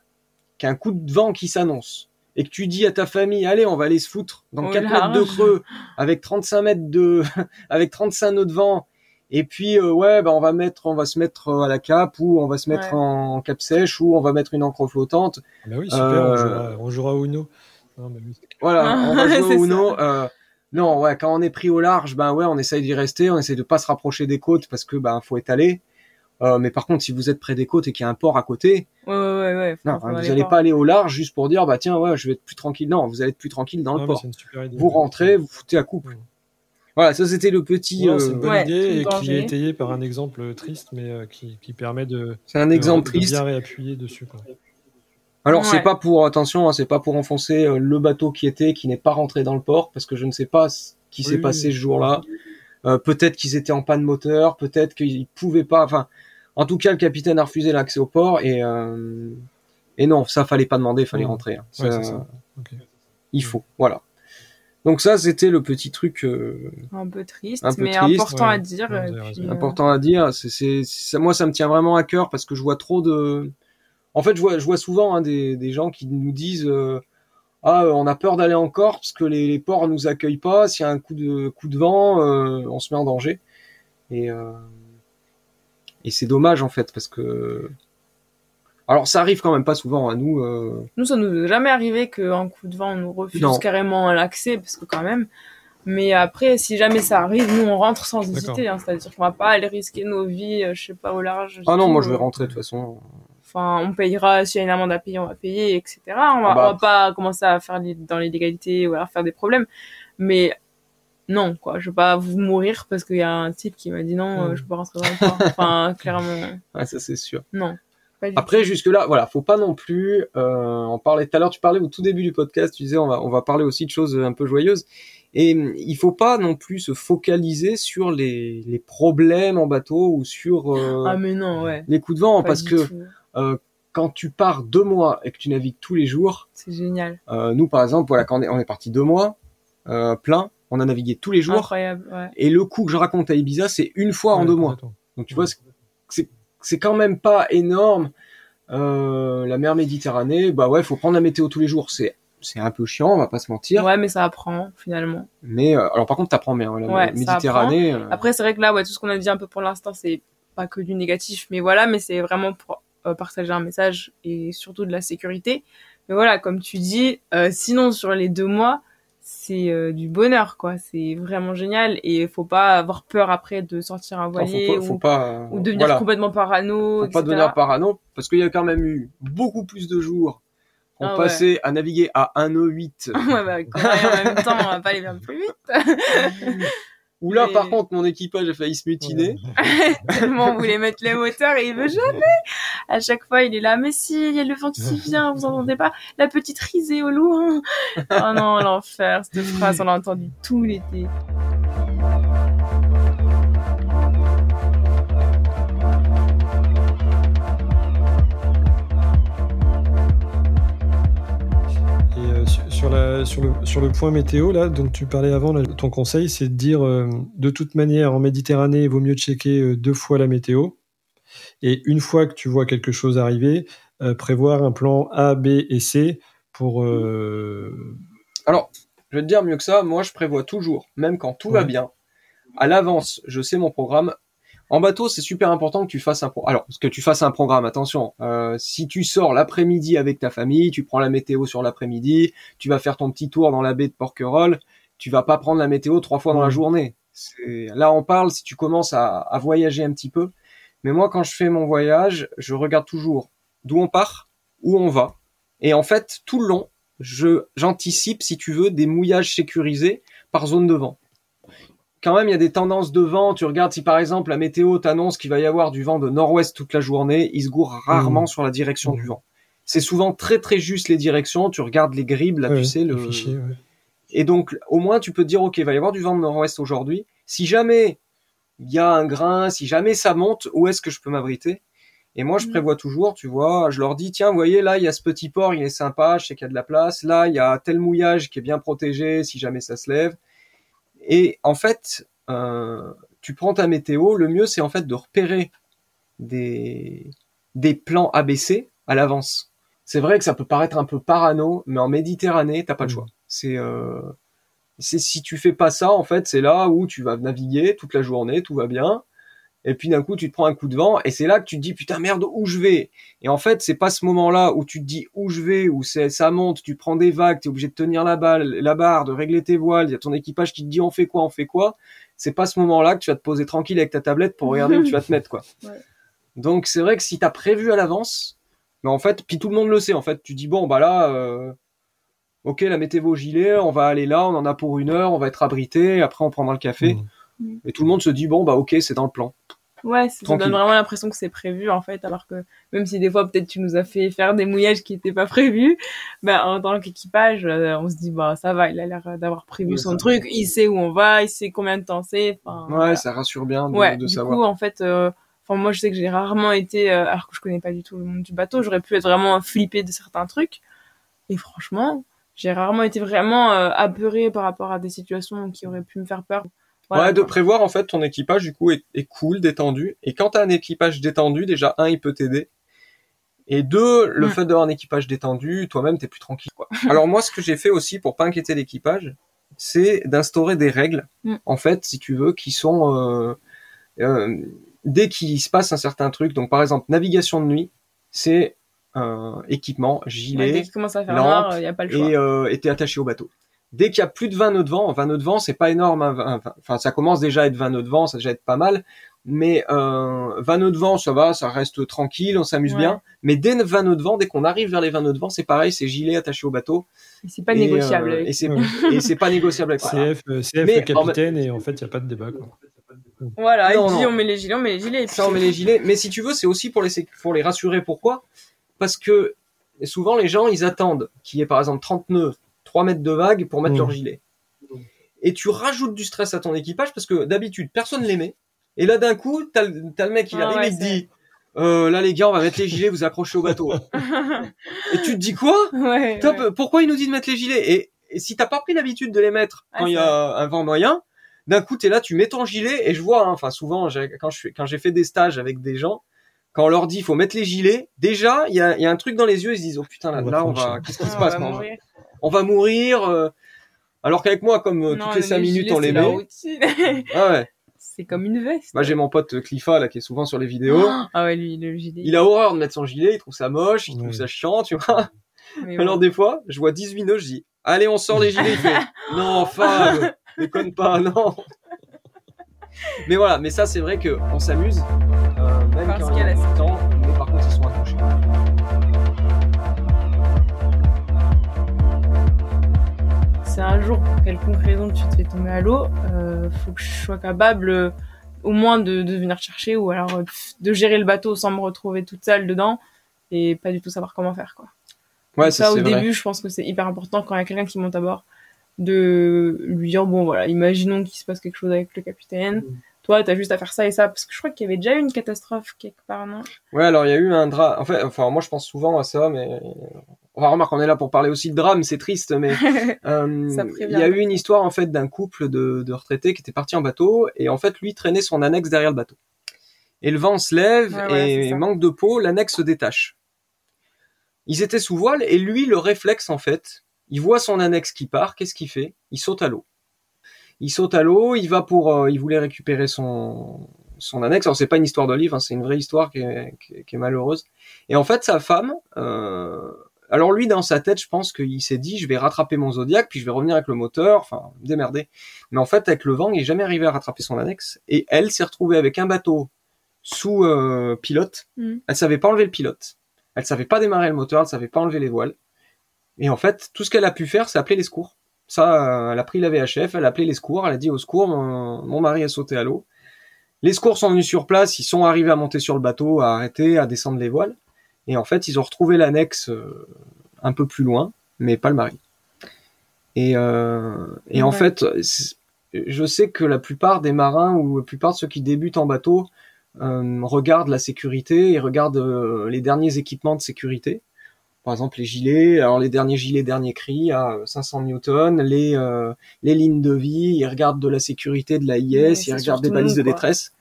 qu'un coup de vent qui s'annonce et que tu dis à ta famille allez on va aller se foutre dans Au 4 mètres de creux avec 35 mètres de avec 35 nœuds de vent et puis euh, ouais bah on va mettre on va se mettre euh, à la cape ou on va se mettre Ouais. en cap sèche ou on va mettre une encre flottante Ah bah oui, super, Euh, on, jouera, on jouera au Uno. Non, mais oui, c'est- Voilà, on va jouer au Uno. Euh, non, ouais, quand on est pris au large, ben ouais, on essaye d'y rester, on essaye de pas se rapprocher des côtes parce que ben faut étaler. Euh, mais par contre, si vous êtes près des côtes et qu'il y a un port à côté, Ouais, ouais, ouais. faut- non, faut hein, vous allez voir. pas aller au large juste pour dire bah tiens ouais, je vais être plus tranquille. Non, vous allez être plus tranquille dans le non, port. c'est une super idée. Vous rentrez, vous foutez à couple. Voilà, ça c'était le petit. Non, euh, c'est une bonne Ouais, idée tout et qui est étayé par un exemple triste, mais euh, qui, qui permet de, c'est un de- exemple de triste. bien réappuyer dessus. Quoi. Alors c'est Ouais. pas pour attention, hein, c'est pas pour enfoncer euh, le bateau qui était, qui n'est pas rentré dans le port, parce que je ne sais pas ce qui Oui, s'est passé oui. ce jour-là. Euh, peut-être qu'ils étaient en panne moteur, peut-être qu'ils pouvaient pas. Enfin, en tout cas, le capitaine a refusé l'accès au port et euh, et non, ça fallait pas demander, fallait Ouais. rentrer. hein. Ça, c'est ça. Il faut, voilà. Donc ça, c'était le petit truc euh, Un peu triste, Un peu mais triste, important ouais. à dire. Ouais, euh, important à dire. C'est, c'est, ça- moi, ça me tient vraiment à cœur parce que je vois trop de. En fait, je vois, je vois souvent hein, des, des gens qui nous disent euh, ah, euh, on a peur d'aller en Corse parce que les, les ports nous accueillent pas. S'il y a un coup de coup de vent, euh, on se met en danger. Et euh, et c'est dommage en fait parce que. Alors, ça arrive quand même pas souvent à nous. euh, Nous, ça nous est jamais arrivé qu'un coup de vent, on nous refuse Non. carrément l'accès, parce que quand même. Mais après, si jamais ça arrive, nous, on rentre sans hésiter. hein. C'est-à-dire qu'on va pas aller risquer nos vies, euh, je sais pas, au large. Ah non, moi je vais euh. rentrer de toute façon. Enfin, on payera, s'il y a une amende à payer, on va payer, etc. On va, Ah bah. on va pas commencer à faire les- dans l'illégalité ou à faire des problèmes. Mais non, quoi. Je veux pas vous mourir parce qu'il y a un type qui m'a dit non, euh, Mm. je peux pas rentrer dans le. Enfin, clairement, Ah, ça c'est sûr. non. Après, jusque là, voilà, faut pas non plus. Euh, on parlait tout à l'heure, tu parlais au tout début du podcast, tu disais on va on va parler aussi de choses un peu joyeuses. Et il faut pas non plus se focaliser sur les les problèmes en bateau ou sur euh, Ah, mais non, ouais. les coups de vent, Pas parce que euh, quand tu pars deux mois et que tu navigues tous les jours, C'est génial. euh, nous par exemple, voilà, quand on est, on est parti deux mois euh, plein, on a navigué tous les jours. Incroyable, ouais. Et le coup que je raconte à Ibiza, c'est une fois en deux mois. Donc tu vois, c'est- quand même pas énorme. Euh, la mer Méditerranée, bah ouais, faut prendre la météo tous les jours. C'est c'est un peu chiant, on va pas se mentir. Ouais, mais ça apprend, finalement. Mais euh, alors par contre, t'apprends bien. La Ouais, Méditerranée. euh, Après, c'est vrai que là, ouais, tout ce qu'on a dit un peu pour l'instant, c'est pas que du négatif, mais voilà, mais c'est vraiment pour euh, partager un message et surtout de la sécurité. Mais voilà, comme tu dis, euh, sinon sur les deux mois, c'est euh, du bonheur, quoi. C'est vraiment génial et faut pas avoir peur après de sortir un voilier faut pas, faut ou, pas, euh, ou devenir voilà, complètement parano, faut etc. pas devenir parano, parce qu'il y a quand même eu beaucoup plus de jours qu'on Ah ouais. passait à naviguer à 1 nœud 8 ouais, bah, quand même, en même temps, on va pas aller bien plus vite. Où là, par contre, mon équipage a failli se mutiner. Tellement on voulait mettre les moteurs et il veut jamais. À chaque fois, il est là, mais si, il y a le vent qui vient, vous entendez pas La petite risée au loin. oh non, l'enfer. Cette phrase, on l'a entendue tout l'été. Sur, sur la, sur, le, sur le point météo, là, dont tu parlais avant, là, ton conseil, c'est de dire euh, de toute manière, en Méditerranée, il vaut mieux checker euh, deux fois la météo. Et une fois que tu vois quelque chose arriver, euh, prévoir un plan A, B et C pour. Alors, je vais te dire mieux que ça. Moi, je prévois toujours, même quand tout va bien, à l'avance, je sais mon programme. En bateau, c'est super important que tu fasses un pro... alors que tu fasses un programme. Attention, euh, si tu sors l'après-midi avec ta famille, tu prends la météo sur l'après-midi, tu vas faire ton petit tour dans la baie de Porquerolles, tu vas pas prendre la météo trois fois dans la journée. Là, on parle si tu commences à, à voyager un petit peu. Mais moi, quand je fais mon voyage, je regarde toujours d'où on part, où on va, et en fait, tout le long, je j'anticipe, si tu veux, des mouillages sécurisés par zone de vent. Quand même, il y a des tendances de vent. Tu regardes si par exemple la météo t'annonce qu'il va y avoir du vent de nord-ouest toute la journée, il se gourre rarement Mhm. sur la direction du vent. C'est souvent très très juste les directions. Tu regardes les gribes, là, ouais, tu sais le fichier, ouais. Et donc, au moins, tu peux te dire, ok, il va y avoir du vent de nord-ouest aujourd'hui. Si jamais il y a un grain, si jamais ça monte, où est-ce que je peux m'abriter? Et moi, je Mhm. prévois toujours, tu vois, je leur dis, tiens, vous voyez, là, il y a ce petit port, il est sympa, je sais qu'il y a de la place. Là, il y a tel mouillage qui est bien protégé si jamais ça se lève. Et en fait, euh, tu prends ta météo, le mieux, c'est en fait de repérer des, des plans ABC à l'avance. C'est vrai que ça peut paraître un peu parano, mais en Méditerranée, t'as pas le Mhm. choix. C'est euh, c'est si tu fais pas ça, en fait, c'est là où tu vas naviguer toute la journée, tout va bien. Et puis d'un coup, tu te prends un coup de vent, et c'est là que tu te dis putain merde où je vais? Et en fait, c'est pas ce moment-là où tu te dis où je vais, où c'est ça monte, tu prends des vagues, t'es obligé de tenir la balle, la barre, de régler tes voiles. Il y a ton équipage qui te dit on fait quoi, on fait quoi? C'est pas ce moment-là que tu vas te poser tranquille avec ta tablette pour regarder où tu vas te mettre quoi. Ouais. Donc c'est vrai que si t'as prévu à l'avance, mais en fait, puis tout le monde le sait en fait. Tu dis bon bah là. Euh, Ok, la mettez vos gilets, on va aller là, on en a pour une heure, on va être abrité, après on prendra le café. Mhm. Et tout le monde se dit, bon, bah ok, c'est dans le plan. Ouais, ça donne vraiment l'impression que c'est prévu en fait, alors que même si des fois peut-être tu nous as fait faire des mouillages qui n'étaient pas prévus, bah en tant qu'équipage, euh, on se dit bah ça va, il a l'air d'avoir prévu Ouais, son truc, il sait où on va, il sait combien de temps c'est. Ouais, voilà. ça rassure bien de, ouais. de du savoir. coup en fait, euh, enfin moi je sais que j'ai rarement été, euh, alors que je connais pas du tout le monde du bateau, j'aurais pu être vraiment flippée de certains trucs, et franchement, j'ai rarement été vraiment apeurée par rapport à des situations qui auraient pu me faire peur. Voilà, ouais, de prévoir, en fait, ton équipage, du coup, est, est cool, détendu. Et quand t'as un équipage détendu, déjà, un, il peut t'aider. Et deux, le Mm. fait d'avoir un équipage détendu, toi-même, t'es plus tranquille, quoi. Alors, moi, ce que j'ai fait aussi pour pas inquiéter l'équipage, c'est d'instaurer des règles, Mm. en fait, si tu veux, qui sont, euh, euh, dès qu'il se passe un certain truc, donc, par exemple, navigation de nuit, c'est, euh, équipement, Ouais, gilet, dès qu'il commence à faire lampe, noir, il n'y a pas le choix. et euh, était attaché au bateau. Dès qu'il y a plus de 20 nœuds de vent, 20 nœuds de vent, c'est pas énorme, hein, 20 enfin ça commence déjà à être 20 nœuds de vent, ça déjà être pas mal, mais euh, 20 nœuds de vent, ça va, ça reste tranquille, on s'amuse Ouais. bien, mais dès 20 nœuds de vent, dès qu'on arrive vers les 20 nœuds de vent, c'est pareil, c'est gilet attaché au bateau. Et C'est pas négociable. euh, et c'est Ouais. et c'est pas négociable. CF, euh, CF Mais le en capitaine, et en fait, il n'y a pas de débat. Quoi. Voilà, Non, il dit non. on met les gilets, on met les gilets. et puis Ça, on met les gilets. Mais si tu veux, c'est aussi pour les, pour les rassurer. Pourquoi? Parce que souvent, les gens, ils attendent qu'il y ait par exemple 30 nœuds, 3 mètres de vague pour mettre Mhm. leur gilet. Et tu rajoutes du stress à ton équipage parce que d'habitude, personne les met. Et là, d'un coup, t'as le, t'as le mec, il Ah arrive ouais, et il te dit euh, Là, les gars, on va mettre les gilets, vous accrochez au bateau. et tu te dis quoi? Ouais, Top, ouais. pourquoi il nous dit de mettre les gilets? Et, et si t'as pas pris l'habitude de les mettre quand il y a un vent moyen, d'un coup t'es là, tu mets ton gilet et je vois, hein, enfin souvent quand je fais, quand j'ai fait des stages avec des gens, quand on leur dit il faut mettre les gilets, déjà il y a, il y a un truc dans les yeux, ils se disent oh putain là, On va là on va, qu'est-ce qui se passe va quand mourir. On va mourir euh, alors qu'avec moi comme euh, Non, toutes les cinq minutes on les met, ah ouais, c'est comme une veste. moi j'ai mon pote Cliffa là qui est souvent sur les vidéos. Ah ouais, lui, le gilet. Il a horreur de mettre son gilet, il trouve ça moche, il trouve Ouais. ça chiant, tu vois. Mais Alors bon. des fois, je vois 18 nœuds, je dis, allez, on sort les gilets. Il fait, non, enfin, déconne pas, non. Mais voilà, mais ça c'est vrai que on s'amuse, euh, même Parce quand il y qu'il y a a la du temps, mais par contre ils sont accrochés. Si un jour, pour quelconque raison, tu te fais tomber à l'eau, euh, faut que je sois capable euh, au moins de, de venir chercher ou alors euh, de gérer le bateau sans me retrouver toute seule dedans et pas du tout savoir comment faire quoi. Ouais, Donc ça, ça, au vrai. début, je pense que c'est hyper important quand il y a quelqu'un qui monte à bord de lui dire bon voilà, imaginons qu'il se passe quelque chose avec le capitaine. Mm. Toi, t'as juste à faire ça et ça parce que je crois qu'il y avait déjà eu une catastrophe quelque part, non? Ouais, alors il y a eu un drame. En fait, enfin, moi je pense souvent à ça, mais enfin, remarque, on est là pour parler aussi de drame, c'est triste, mais euh, il y a eu une histoire en fait d'un couple de, de retraités qui était parti en bateau et en fait lui traînait son annexe derrière le bateau. Et le vent se lève Ouais, et manque de peau, l'annexe se détache. Ils étaient sous voile et lui le réflexe en fait, il voit son annexe qui part, qu'est-ce qu'il fait? Il saute à l'eau. Il saute à l'eau, il va pour, euh, il voulait récupérer son son annexe. Alors c'est pas une histoire de livre, hein, c'est une vraie histoire qui est, qui est- qui est malheureuse. Et en fait sa femme, euh, alors lui dans sa tête, je pense qu'il s'est dit, je vais rattraper mon Zodiac, puis je vais revenir avec le moteur, enfin me démerder. Mais en fait avec le vent, il est jamais arrivé à rattraper son annexe. Et elle s'est retrouvée avec un bateau sous euh, pilote. Mhm. Elle savait pas enlever le pilote. Elle savait pas démarrer le moteur, elle savait pas enlever les voiles. Et en fait, tout ce qu'elle a pu faire, c'est appeler les secours. Ça, euh, elle a pris la VHF, elle a appelé les secours, elle a dit au secours, mon, mon mari a sauté à l'eau. Les secours sont venus sur place, ils sont arrivés à monter sur le bateau, à arrêter, à descendre les voiles. Et en fait, ils ont retrouvé l'annexe euh, un peu plus loin, mais pas le mari. Et, euh, et en fait, je sais que la plupart des marins ou la plupart de ceux qui débutent en bateau euh, regardent la sécurité et regardent euh, les derniers équipements de sécurité. Par exemple, les gilets, alors les derniers gilets, derniers cris à 500 newtons, les, les lignes de vie, ils regardent de la sécurité de la IS, Ouais, ils regardent des balises nous, de détresse.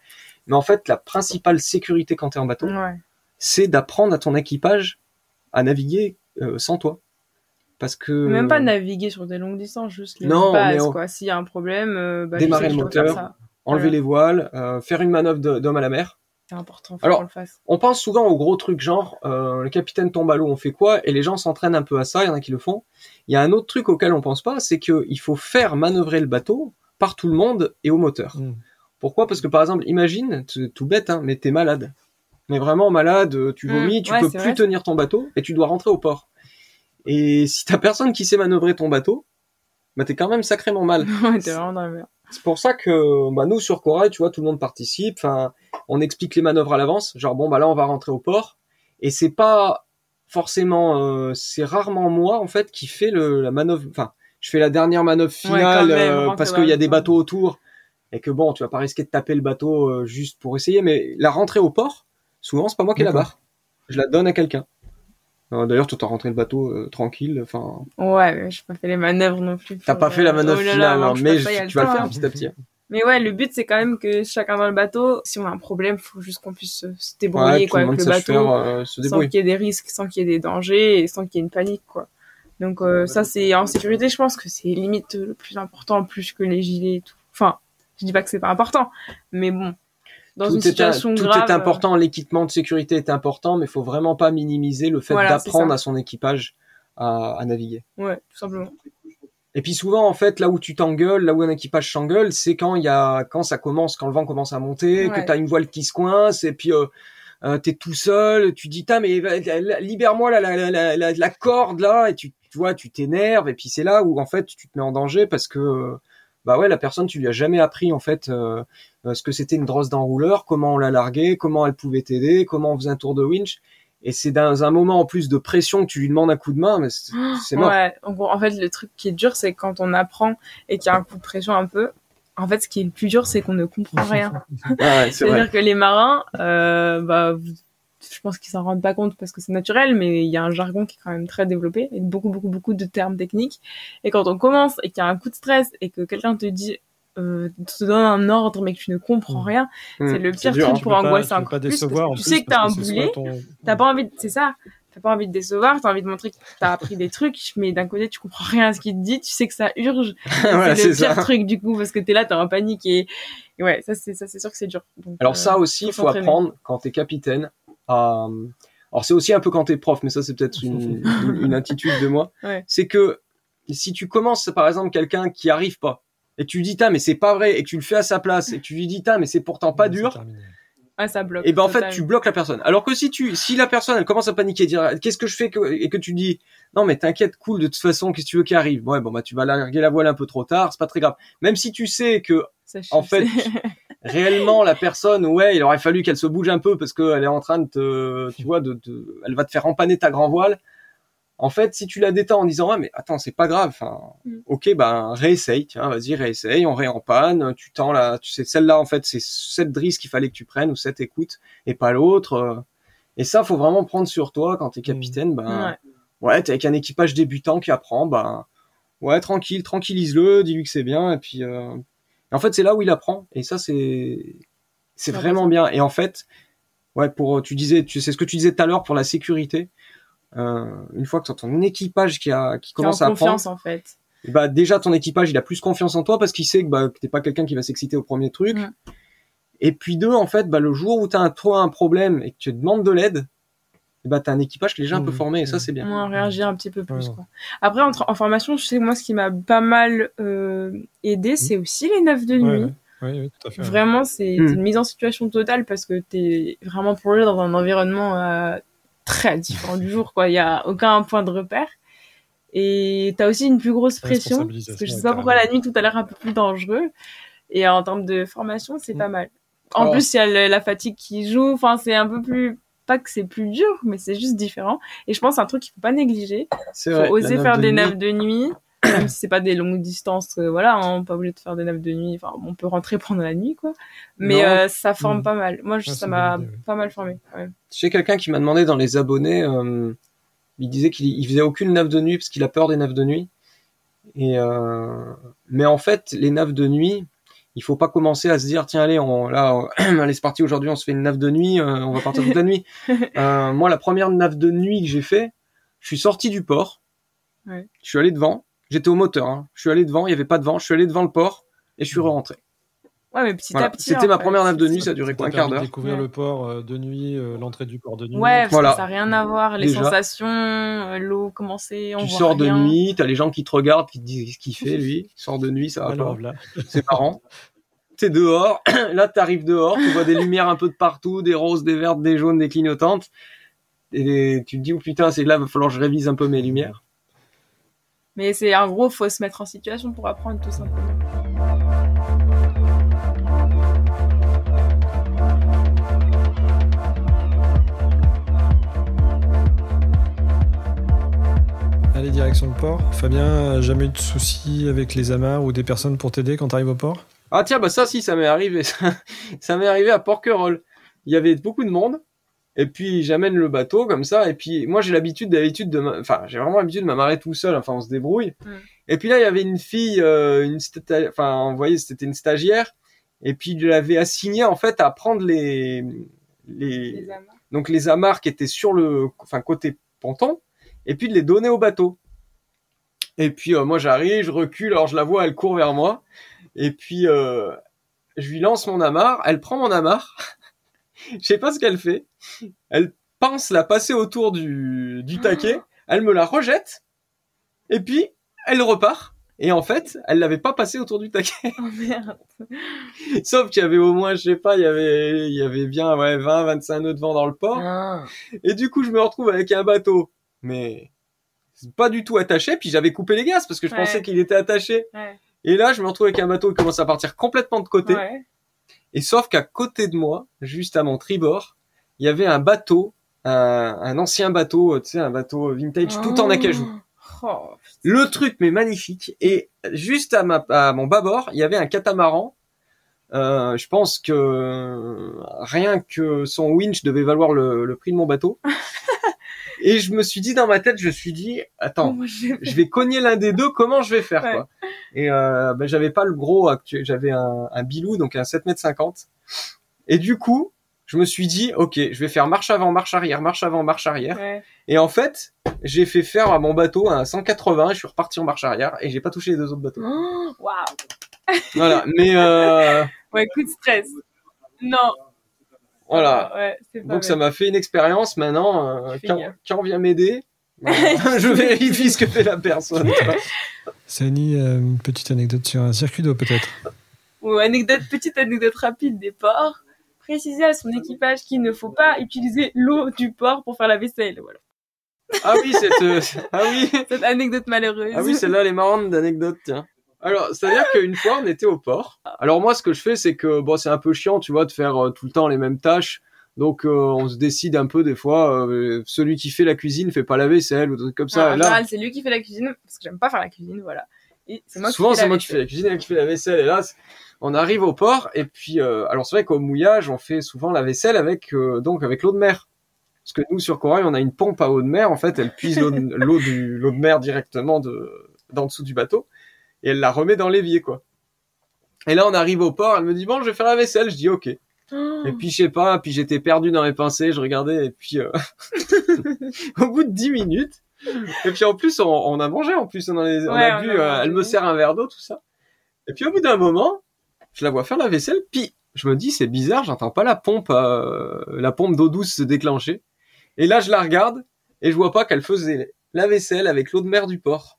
Mais en fait, la principale sécurité quand tu es en bateau, Ouais. C'est d'apprendre à ton équipage à naviguer euh, sans toi. Parce que Même pas naviguer sur des longues distances, juste les Non, bases, on- quoi. S'il y a un problème, euh, bah, je Démarrer sais le moteur. ça. enlever les voiles, euh, faire une manœuvre d'homme à la mer. C'est important, faut Alors, qu'on le fasse. On pense souvent aux gros trucs genre euh, le capitaine tombe à l'eau, on fait quoi? Et les gens s'entraînent un peu à ça, il y en a qui le font. Il y a un autre truc auquel on pense pas, c'est qu'il faut faire manœuvrer le bateau par tout le monde et au moteur. Mm. Pourquoi? Parce que par exemple, imagine, tout bête, hein, mais t'es malade. Mais vraiment malade, euh, tu Mm, vomis, tu ouais, peux plus vrai. tenir ton bateau et tu dois rentrer au port. Et si t'as personne qui sait manœuvrer ton bateau, bah t'es quand même sacrément mal. Ouais, t'es vraiment dans la merde. C'est pour ça que bah, nous sur Corail, tu vois, tout le monde participe. Enfin, on explique les manœuvres à l'avance. Genre bon bah là on va rentrer au port. Et c'est pas forcément, euh, c'est rarement moi en fait qui fait le, la manœuvre. Enfin, je fais la dernière manœuvre finale même, euh, parce qu'il y a des bateaux autour et que bon, tu vas pas risquer de taper le bateau euh, juste pour essayer. Mais la rentrée au port, souvent c'est pas moi qui la D'accord. barre. Je la donne à quelqu'un. Euh, D'ailleurs, toi t'as rentré le bateau euh, tranquille. Enfin, Ouais, mais j'ai pas fait les manœuvres non plus. t'as pas fait la manœuvre oh là là, finale, hein, mange mais pas tu vas le faire hein. petit à petit. Mais ouais, le but c'est quand même que chacun dans le bateau, si on a un problème, faut juste qu'on puisse se, débrouiller Ouais, quoi avec le bateau, faire, euh, se sans qu'il y ait des risques, sans qu'il y ait des dangers et sans qu'il y ait une panique quoi. Donc euh, ça c'est en sécurité, je pense que c'est limite le plus important plus que les gilets et tout. Enfin, je dis pas que c'est pas important, mais bon, dans tout une est, situation tout grave, est important, l'équipement de sécurité est important, mais il faut vraiment pas minimiser le fait Voilà, d'apprendre à son équipage à, à naviguer. euh, ouais, tout simplement. Et puis souvent, en fait, là où tu t'engueules, là où un équipage s'engueule, c'est quand il y a, quand ça commence, quand le vent commence à monter, que Ouais. t'as une voile qui se coince, et puis euh, euh, t'es tout seul, tu dis, Tain, mais euh, libère-moi la, la, la, la, la corde là, et tu, tu vois, tu t'énerves, et puis c'est là où en fait tu te mets en danger parce que euh, bah ouais, la personne, tu lui as jamais appris en fait euh, ce que c'était une drosse d'enrouleur, comment on la larguait, comment elle pouvait t'aider, comment on faisait un tour de winch. Et c'est dans un moment en plus de pression que tu lui demandes un coup de main, mais c'est c'est mort. Ouais, en fait, le truc qui est dur, c'est quand on apprend et qu'il y a un coup de pression un peu. En fait, ce qui est le plus dur, c'est qu'on ne comprend rien. Ouais, c'est vrai. C'est-à-dire que les marins, euh, bah, vous- je pense qu'ils s'en rendent pas compte parce que c'est naturel, mais il y a un jargon qui est quand même très développé et beaucoup, beaucoup, beaucoup de termes techniques. Et quand on commence et qu'il y a un coup de stress et que quelqu'un te dit, euh, te donne un ordre mais que tu ne comprends Mm. rien, Hmm, c'est le pire dur, truc hein. pour pas- angoisser encore pas plus. parce décevoir, que en tu plus, sais que t'as un boulet, ton- T'as pas envie, de... c'est ça. T'as pas envie de décevoir, t'as envie de montrer que t'as appris des trucs, mais d'un côté tu comprends rien à ce qu'il te dit, tu sais que ça urge. Voilà, c'est le pire ça. truc du coup parce que t'es là, t'es en panique et, et ouais, ça c'est ça c'est sûr que c'est dur. Donc, Alors euh, ça aussi, il faut apprendre quand t'es capitaine. À... Alors c'est aussi un peu quand t'es prof, mais ça c'est peut-être une, une, une attitude de moi. Ouais. C'est que si tu commences par exemple quelqu'un qui arrive pas et tu lui dis ta mais c'est pas vrai et que tu le fais à sa place et que tu lui dis ta mais c'est pourtant pas dur. Ouais, ça bloque. et ben en fait tu bloques la personne. Alors que si tu si la personne elle commence à paniquer, dire qu'est-ce que je fais que- et que tu dis non mais t'inquiète cool de toute façon qu'est-ce que tu veux qui arrive? Ouais bon bah tu vas larguer la voile un peu trop tard, c'est pas très grave. Même si tu sais que Ça en fait, réellement la personne ouais il aurait fallu qu'elle se bouge un peu parce qu'elle est en train de te tu vois de, de elle va te faire empanner ta grand voile. En fait, si tu la détends en disant ouais mais attends c'est pas grave, enfin Mm. ok ben réessaye, tiens vas-y réessaye, on réempanne, tu tends là, tu sais celle-là en fait c'est cette drisse qu'il fallait que tu prennes ou cette écoute et pas l'autre. euh. Et ça faut vraiment prendre sur toi quand t'es capitaine, ben Ouais. ouais t'es avec un équipage débutant qui apprend, ben ouais tranquille, tranquillise-le, dis-lui que c'est bien et puis euh, et en fait c'est là où il apprend et ça c'est c'est vraiment bien et en fait ouais pour tu disais tu sais ce que tu disais tout à l'heure pour la sécurité. Euh, une fois que tu as ton équipage qui a qui T'es en commence à apprendre, confiance en fait. et bah déjà ton équipage il a plus confiance en toi parce qu'il sait que bah que t'es pas quelqu'un qui va s'exciter au premier truc. Ouais. Et puis deux en fait bah le jour où t'as un toi un problème et que tu demandes de l'aide, et bah t'as un équipage qui est déjà un peu Mhm. formé et ça c'est bien. Moins réagir un petit peu plus Ouais. quoi. Après en, en formation, je sais moi ce qui m'a pas mal euh, aidé, c'est aussi les neufs de nuit. Ouais, ouais. Oui, oui, tout à fait. Vraiment, c'est une mise en situation totale parce que t'es vraiment plongé dans un environnement euh, très différent du jour, quoi. Il y a aucun point de repère. Et t'as aussi une plus grosse pression. Parce que je sais pas pourquoi la nuit tout à l'heure un peu plus dangereux. Et en termes de formation, c'est pas mal. En Oh. plus, il y a le- la fatigue qui joue. Enfin, c'est un peu plus, pas que c'est plus dur, mais c'est juste différent. Et je pense que un truc qu'il faut pas négliger. C'est Faut vrai. oser faire de des nuit. nappes de nuit. Même si c'est pas des longues distances, euh, voilà, hein, on n'est pas obligé de faire des nappes de nuit. Enfin, on peut rentrer pendant la nuit, quoi. Mais Non. euh, ça forme Mm. pas mal. Moi, je- ça m'a pas mal formé. Ouais. J'ai quelqu'un qui m'a demandé dans les abonnés, euh, il disait qu'il il faisait aucune nave de nuit parce qu'il a peur des naves de nuit. Et mais en fait, les naves de nuit, il faut pas commencer à se dire tiens allez, on, là, on- allez c'est parti aujourd'hui, on se fait une nave de nuit, euh, on va partir toute la nuit. Euh, moi, la première nave de nuit que j'ai fait, je suis sorti du port, Ouais. je suis allé devant, j'étais au moteur, hein. je suis allé devant, il y avait pas de vent, je suis allé devant le port et je suis rentré. Ouais, mais petit Voilà. à petit. C'était en ma première nave de nuit, ça a duré un quart d'heure. découvrir Ouais. le port euh, de nuit, euh, l'entrée du port de nuit. Ouais, parce Voilà. que ça n'a rien à voir. Les Déjà. sensations, l'eau, comment c'est, on Tu voit sors de nuit, t'as les gens qui te regardent, qui te disent ce qu'il fait lui. Il sort de nuit, ça va pas. Alors C'est marrant. T'es dehors, là t'arrives dehors, tu vois des lumières un peu de partout, des roses, des vertes, des jaunes, des clignotantes. Et tu te dis, oh putain, c'est là, va falloir que je révise un peu mes lumières. Mais c'est en gros, faut se mettre en situation pour apprendre tout simplement. allez direction le port. Fabien, euh, jamais eu de soucis avec les amarres ou des personnes pour t'aider quand t'arrives au port? Ah tiens, bah ça si, ça m'est arrivé. Ça, ça m'est arrivé à Porquerolles. Il y avait beaucoup de monde. Et puis j'amène le bateau comme ça. Et puis moi j'ai l'habitude d'habitude de, m'a- enfin j'ai vraiment l'habitude de m'amarrer tout seul. Enfin on se débrouille. Mm. Et puis là il y avait une fille, euh, une stata- enfin vous voyez c'était une stagiaire. Et puis je l'avais assignée en fait à prendre les les, donc les amarres qui étaient sur le enfin côté ponton et puis de les donner au bateau. Et puis euh, moi j'arrive, je recule, alors je la vois, elle court vers moi et puis euh, je lui lance mon amarre, elle prend mon amarre. je sais pas ce qu'elle fait. Elle pense la passer autour du du taquet, elle me la rejette et puis elle repart. Et en fait, elle l'avait pas passé autour du taquet. Oh merde. Sauf qu'il y avait au moins, je sais pas, il y avait, il y avait bien, ouais, 20, 25 nœuds de vent dans le port. Ah. Et du coup, je me retrouve avec un bateau, mais pas du tout attaché. Puis j'avais coupé les gaz parce que je Ouais. pensais qu'il était attaché. Ouais. Et là, je me retrouve avec un bateau qui commence à partir complètement de côté. Ouais. Et sauf qu'à côté de moi, juste à mon tribord, il y avait un bateau, un, un ancien bateau, tu sais, un bateau vintage tout en acajou. Oh, Le truc, mais magnifique. Et juste à, ma, à mon bâbord, il y avait un catamaran. Euh, je pense que rien que son winch devait valoir le, le prix de mon bateau. Et je me suis dit dans ma tête, je me suis dit, attends, Moi, je vais cogner l'un des deux, comment je vais faire Ouais. quoi? Et euh, ben, j'avais pas le gros actuel, j'avais un, un bilou, donc un 7 mètres 50. Et du coup, je me suis dit, ok, je vais faire marche avant, marche arrière, marche avant, marche arrière. Ouais. Et en fait, j'ai fait faire à mon bateau un 180, je suis reparti en marche arrière et j'ai pas touché les deux autres bateaux. Oh, Waouh. voilà, mais euh, Ouais, coup de stress. Non. Voilà. Ouais, c'est pas Donc ça m'a fait une expérience. Maintenant, euh, quand, on vient m'aider, euh, je vérifie ce que fait la personne. Sani, euh, une petite anecdote sur un circuit d'eau peut-être? Ou anecdote, petite anecdote rapide des ports. préciser à son équipage qu'il ne faut pas utiliser l'eau du port pour faire la vaisselle. Voilà. Ah oui, cette, euh, ah oui, Cette anecdote malheureuse. ah oui, celle-là, elle est marrante d'anecdote, tiens. Alors, c'est-à-dire qu'une fois, on était au port. Alors moi, ce que je fais, c'est que bon, c'est un peu chiant, tu vois, de faire euh, tout le temps les mêmes tâches. Donc, euh, on se décide un peu des fois. euh, celui qui fait la cuisine fait pas la vaisselle ou des trucs comme ça. en Et là, général, c'est lui qui fait la cuisine parce que j'aime pas faire la cuisine, voilà. Et c'est moi souvent, qui fais c'est la moi qui fais vaisselle. la cuisine et qui fait la vaisselle. Et là, c'est- on arrive au port et puis, euh, alors c'est vrai qu'au mouillage, on fait souvent la vaisselle avec euh, donc avec l'eau de mer. Parce que nous sur Corail, on a une pompe à eau de mer. En fait, elle puise l'eau de, l'eau du l'eau de mer directement de d'en dessous du bateau et elle la remet dans l'évier quoi. Et là, on arrive au port. Elle me dit bon, je vais faire la vaisselle. Je dis ok. Oh. Et puis je sais pas, puis j'étais perdu dans les pensées, je regardais et puis euh, au bout de 10 minutes et puis en plus on, on a mangé en plus on, a on bu a euh, elle me sert un verre d'eau tout ça. Et puis au bout d'un moment, je la vois faire la vaisselle, puis je me dis c'est bizarre, j'entends pas la pompe euh, la pompe d'eau douce se déclencher. Et là je la regarde et je vois pas qu'elle faisait la vaisselle avec l'eau de mer du port.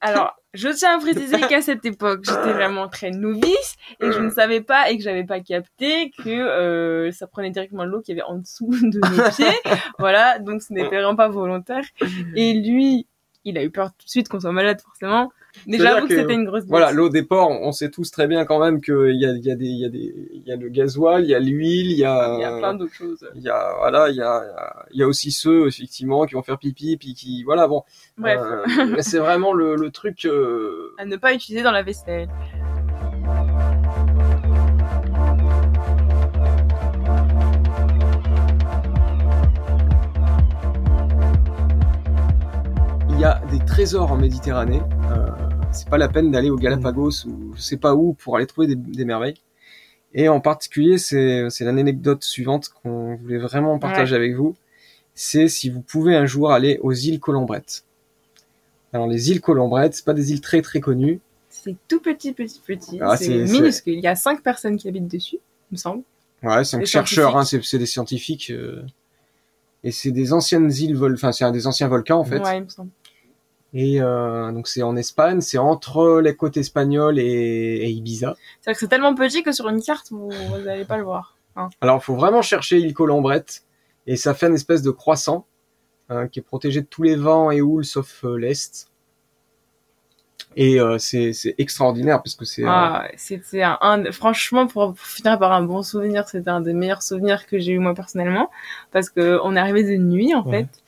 Alors, je tiens à préciser qu'à cette époque, j'étais vraiment très novice et je ne savais pas et que j'avais pas capté que euh, ça prenait directement l'eau qu'il y avait en dessous de nos pieds. voilà, donc ce n'était vraiment pas volontaire. Et lui, il a eu peur tout de suite qu'on soit malade, forcément. J'avoue que, que, c'était une grosse Voilà, l'eau des ports, on sait tous très bien quand même qu'il y a, il y a des, il y a des, il y a le gasoil, il y a l'huile, il y a, Il y a plein d'autres choses. il y a, voilà, il y a, il y a aussi ceux effectivement qui vont faire pipi, puis qui, voilà, bon. Bref, Euh, mais c'est vraiment le, le truc. euh, à ne pas utiliser dans la vaisselle. Il y a des trésors en Méditerranée. Euh, c'est pas la peine d'aller au Galapagos ou je sais pas où pour aller trouver des, des merveilles. Et en particulier, c'est c'est l'anecdote suivante qu'on voulait vraiment partager avec vous. C'est si vous pouvez un jour aller aux îles Colombrettes. Alors les îles Colombrettes, c'est pas des îles très très connues. C'est tout petit, petit, petit. Ah, c'est minuscule. Il y a cinq personnes qui habitent dessus, il me semble. Ouais, c'est un Des chercheur, hein, c'est c'est des scientifiques. euh, et c'est des anciennes îles, vol enfin c'est un des anciens volcans en fait. Ouais, il me semble. Et euh, donc c'est en Espagne, c'est entre les côtes espagnoles et, et Ibiza. C'est-à-dire que c'est tellement petit que sur une carte, vous n'allez pas le voir. Alors, il faut vraiment chercher île Colombrette, et ça fait une espèce de croissant hein, qui est protégé de tous les vents et houles sauf euh, l'est. Et euh, c'est c'est extraordinaire parce que c'est euh, Ah, c'était un, un- franchement pour, pour finir par un bon souvenir, c'était un des meilleurs souvenirs que j'ai eu moi personnellement parce que on est arrivé de nuit en Ouais. fait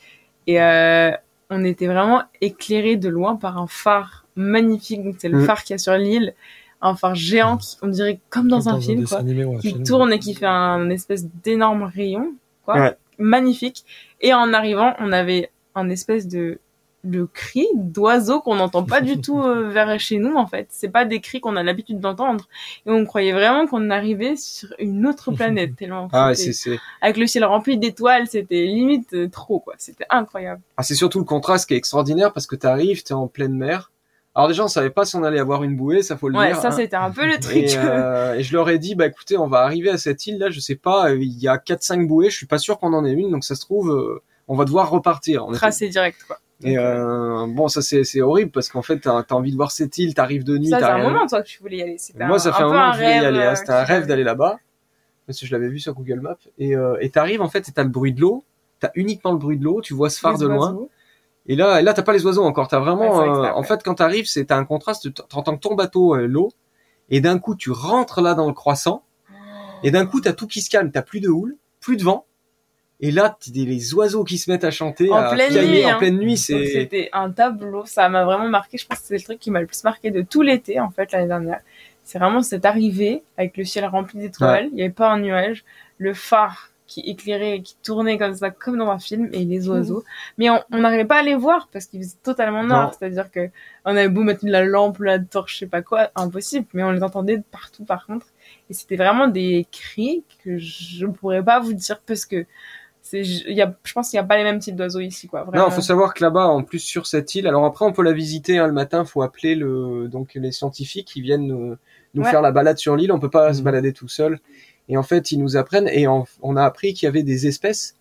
et euh, on était vraiment éclairé de loin par un phare magnifique. Donc c'est le Mm. phare qu'il y a sur l'île, un phare géant qui on dirait comme dans un film quoi, animé qui film. tourne et qui fait un espèce d'énorme rayon quoi, Ouais. magnifique. Et en arrivant, on avait un espèce de le cri d'oiseau qu'on n'entend pas du tout euh, vers chez nous en fait. C'est pas des cris qu'on a l'habitude d'entendre et on croyait vraiment qu'on arrivait sur une autre planète tellement ah, ouais, c'était- c'est c'est avec le ciel rempli d'étoiles, c'était limite euh, trop quoi. C'était incroyable. ah, c'est surtout le contraste qui est extraordinaire parce que t'arrives, t'es en pleine mer. Alors déjà, on savait pas si on allait avoir une bouée, ça faut le Ouais, dire. ça hein. c'était un peu le truc. Et, euh, et je leur ai dit, bah écoutez, on va arriver à cette île là, je sais pas, il y a 4-5 bouées, je suis pas sûr qu'on en ait une, donc ça se trouve, on va devoir repartir. On était- Tracé direct quoi. Et euh, bon, ça c'est horrible parce qu'en fait, t'as as envie de voir cette île, t'arrives de nuit, ça c'est un moment toi que tu voulais y aller. Moi, ça fait un, moment que je voulais y aller. hein. euh, C'était un rêve d'aller là-bas parce que je l'avais vu sur Google Maps. Et euh, et t'arrives en fait, et t'as le bruit de l'eau. T'as uniquement le bruit de l'eau. Tu vois ce phare les de loin. oiseaux. Et là, et là, t'as pas les oiseaux encore. T'as vraiment. Ouais, euh, ça, en ouais. fait, quand t'arrives, c'est t'as un contraste. T'entends que ton bateau euh, l'eau. Et d'un coup, tu rentres là dans le croissant. Et d'un coup, t'as tout qui se calme. T'as plus de houle, plus de vent. Et là, les oiseaux qui se mettent à chanter, En à pleine piailler nuit, en hein. pleine nuit. C'est C'était un tableau, ça m'a vraiment marqué. Je pense que c'est le truc qui m'a le plus marqué de tout l'été, en fait, l'année dernière. C'est vraiment cette arrivée avec le ciel rempli d'étoiles. Il n'y avait pas un nuage. Le phare qui éclairait, qui tournait comme ça, comme dans un film, et les oiseaux. Mais on n'arrivait pas à les voir parce qu'il faisait totalement noir. C'est-à-dire que on avait beau mettre la lampe, la torche, je sais pas quoi, impossible. Mais on les entendait de partout, par contre. Et c'était vraiment des cris que je ne pourrais pas vous dire parce que c'est, il y a, je pense qu'il n'y a pas les mêmes types d'oiseaux ici, quoi. Vraiment. Non, faut savoir que là-bas, en plus sur cette île, alors après on peut la visiter hein, le matin, faut appeler le donc les scientifiques qui viennent nous, nous Ouais. faire la balade sur l'île. On peut pas se Mhm. balader tout seul. Et en fait, ils nous apprennent et en- on a appris qu'il y avait des espèces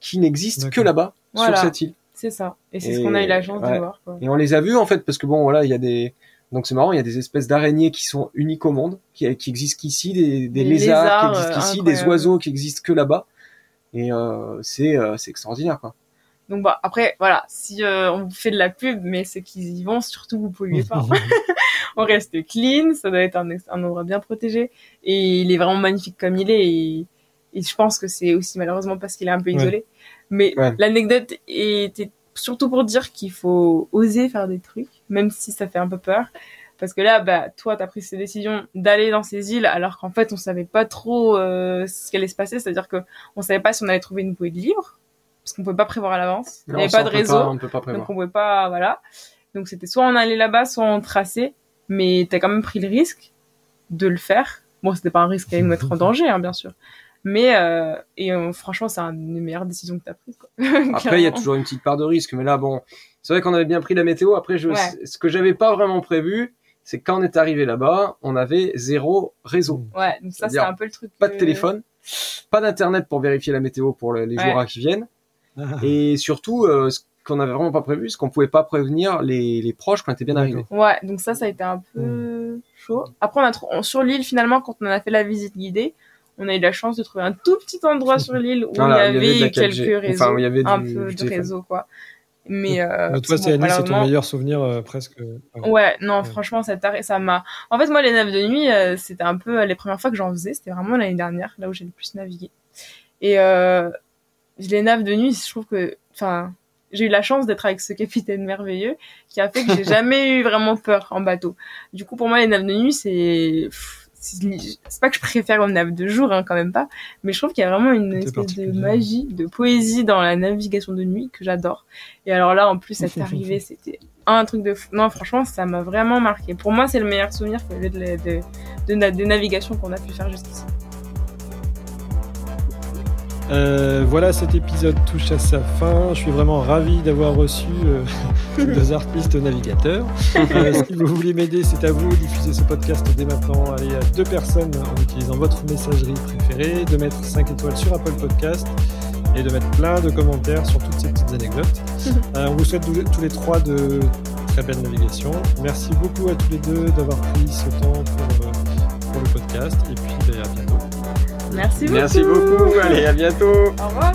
qui n'existent que là-bas Voilà. sur cette île. C'est ça. Et c'est ce qu'on a eu la chance ouais. de voir, quoi. Et on les a vus en fait parce que bon voilà, il y a des Donc c'est marrant, il y a des espèces d'araignées qui sont uniques au monde, qui, qui existent qu'ici, des, des, lézards, qui existent ici, des oiseaux qui existent que là-bas. Et euh, c'est euh, c'est extraordinaire quoi. Donc bah après voilà, si euh, on fait de la pub, mais ceux qui y vont, surtout vous polluez pas. on reste clean, ça doit être un, un, endroit bien protégé et il est vraiment magnifique comme il est et, et je pense que c'est aussi malheureusement parce qu'il est un peu isolé. Mais l'anecdote était surtout pour dire qu'il faut oser faire des trucs, même si ça fait un peu peur. Parce que là, bah, toi, t'as pris cette décision d'aller dans ces îles, alors qu'en fait, on savait pas trop euh, ce qui allait se passer. C'est-à-dire que on savait pas si on allait trouver une bouée de livres, parce qu'on pouvait pas prévoir à l'avance. Il n'y avait pas de réseau, on peut pas prévoir. donc on pouvait pas, voilà. Donc c'était soit on allait là-bas, soit on traçait. Mais t'as quand même pris le risque de le faire. Bon, c'était pas un risque à nous mettre en danger, hein, bien sûr. Mais euh, et euh, franchement, c'est une des meilleures décisions que t'as prises. Quoi. Après, il y a toujours une petite part de risque, mais là, bon, c'est vrai qu'on avait bien pris la météo. Après, je, ce que j'avais pas vraiment prévu, c'est quand on est arrivé là-bas, on avait zéro réseau. Ouais, donc ça c'est un peu le truc. Pas de téléphone, pas d'internet pour vérifier la météo pour les jours qui viennent, et surtout euh, ce qu'on avait vraiment pas prévu, c'est qu'on pouvait pas prévenir les, les proches quand on était bien arrivé. Ouais, donc ça ça a été un peu chaud. Après on a sur l'île finalement quand on a fait la visite guidée, on a eu la chance de trouver un tout petit endroit sur l'île où, il, y avait quelques réseaux, enfin, il y avait un peu de réseau quoi. Mais, euh, toi, c'est c'est ton meilleur souvenir euh, presque. Euh, ouais, non, franchement, ça ça m'a. En fait, moi, les naves de nuit, euh, c'était un peu les premières fois que j'en faisais. C'était vraiment l'année dernière, là où j'ai le plus navigué. Et les naves de nuit, je trouve que, enfin, j'ai eu la chance d'être avec ce capitaine merveilleux qui a fait que j'ai jamais eu vraiment peur en bateau. Du coup, pour moi, les naves de nuit, c'est c'est pas que je préfère naves de jour, hein, quand même pas, mais je trouve qu'il y a vraiment une espèce de magie, de poésie dans la navigation de nuit que j'adore. Et alors là, en plus, cette arrivée, c'était un truc de fou. Non, franchement, ça m'a vraiment marqué. Pour moi, c'est le meilleur souvenir de, de, de, de, navigation qu'on a pu faire jusqu'ici. Euh, voilà, cet épisode touche à sa fin. Je suis vraiment ravi d'avoir reçu euh, deux artistes navigateurs. Euh, si vous voulez m'aider, c'est à vous. Diffusez ce podcast dès maintenant. Allez à deux personnes en utilisant votre messagerie préférée, de mettre 5 étoiles sur Apple Podcast et de mettre plein de commentaires sur toutes ces petites anecdotes. on vous souhaite tous les trois de très belle navigation. Merci beaucoup à tous les deux d'avoir pris ce temps pour, pour le podcast et puis. Merci beaucoup. Merci beaucoup. Allez, à bientôt. Au revoir.